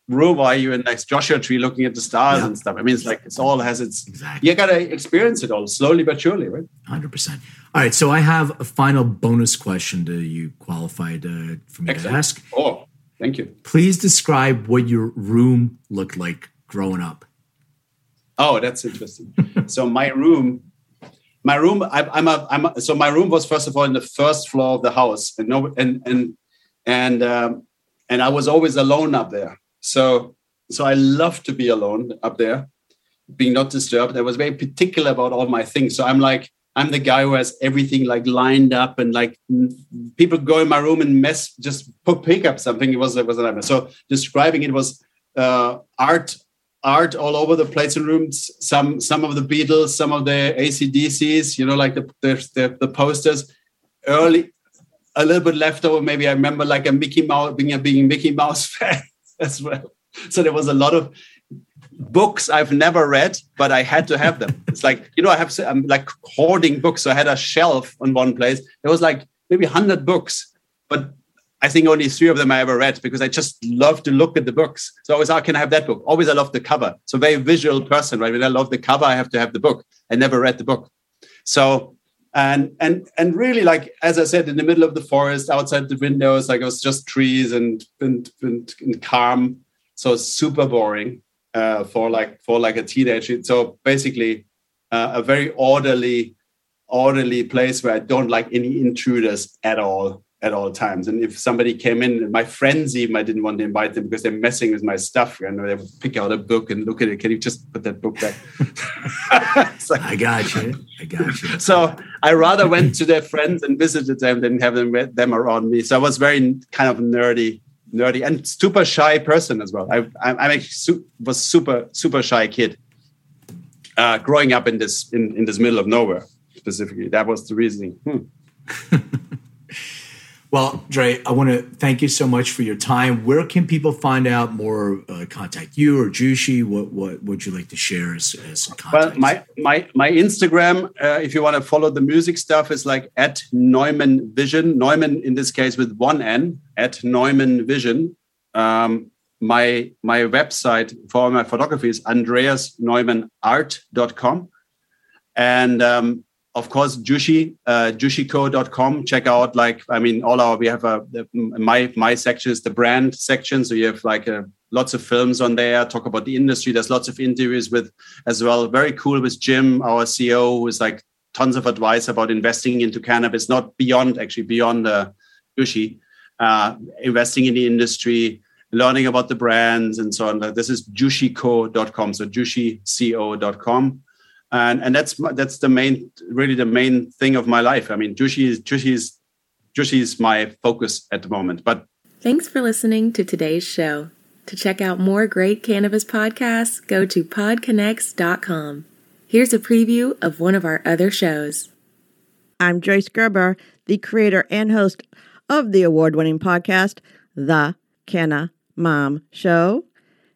room? Are you in next Joshua tree looking at the stars yeah. and stuff? I mean, it's like it's all has its exactly. You gotta experience it all slowly but surely, right? Hundred percent. All right, so I have a final bonus question. Do you qualified uh, for me Excellent. to ask? Oh, thank you. Please describe what your room looked like growing up. Oh, that's interesting. (laughs) so my room my room I, i'm a i'm a, so my room was first of all in the first floor of the house and no and and and um, and i was always alone up there so so i love to be alone up there being not disturbed i was very particular about all my things so i'm like i'm the guy who has everything like lined up and like people go in my room and mess just pick up something it was it was a nightmare so describing it was uh, art art all over the place in rooms. Some some of the Beatles, some of the ACDCs, you know, like the the, the posters. Early, a little bit left over. Maybe I remember like a Mickey Mouse being a being Mickey Mouse (laughs) fan (laughs) as well. So there was a lot of books I've never read, but I had to have them. It's like you know I have I'm like hoarding books. So I had a shelf on one place. There was like maybe hundred books, but I think only three of them I ever read because I just love to look at the books. So I always, how can I have that book? Always, I love the cover. So very visual person, right? When I love the cover, I have to have the book. I never read the book. So and and and really, like as I said, in the middle of the forest, outside the windows, like it was just trees and and, and, and calm. So super boring uh, for like for like a teenager. So basically, uh, a very orderly orderly place where I don't like any intruders at all at all times. And if somebody came in, my friends even, I didn't want to invite them because they're messing with my stuff. And they would pick out a book and look at it. Can you just put that book back? (laughs) like, I got you. I got you. So I rather went to their friends and visited them than have them, them around me. So I was very kind of nerdy, nerdy and super shy person as well. I, I, I was super, super shy kid. Uh, growing up in this in, in this middle of nowhere specifically, that was the reasoning. Hmm. (laughs) Well, Dre, I want to thank you so much for your time. Where can people find out more? Uh, contact you or Jushi? What what would you like to share as, as contact? Well, my my my Instagram, uh, if you want to follow the music stuff, is like at Neumann Vision. Neumann in this case with one N at Neumann Vision. Um, my my website for my photography is andreasneumannart.com. And um, of course jushi uh, jushico.com check out like i mean all our we have a my my section is the brand section. So you have like a, uh, lots of films on there. Talk about the industry. There's lots of interviews with as well. Very cool with jim our ceo who is like tons of advice about investing into cannabis not beyond actually beyond uh, jushi uh, investing in the industry learning about the brands and so on. This is jushico.com so jushico.com and and that's that's the main really the main thing of my life. I mean jushi is jushi is jushi is my focus at the moment but thanks for listening to today's show. To check out more great cannabis podcasts go to podconx.com here's a preview of one of our other shows. I'm joyce gerber the creator and host of the award-winning podcast the canna mom show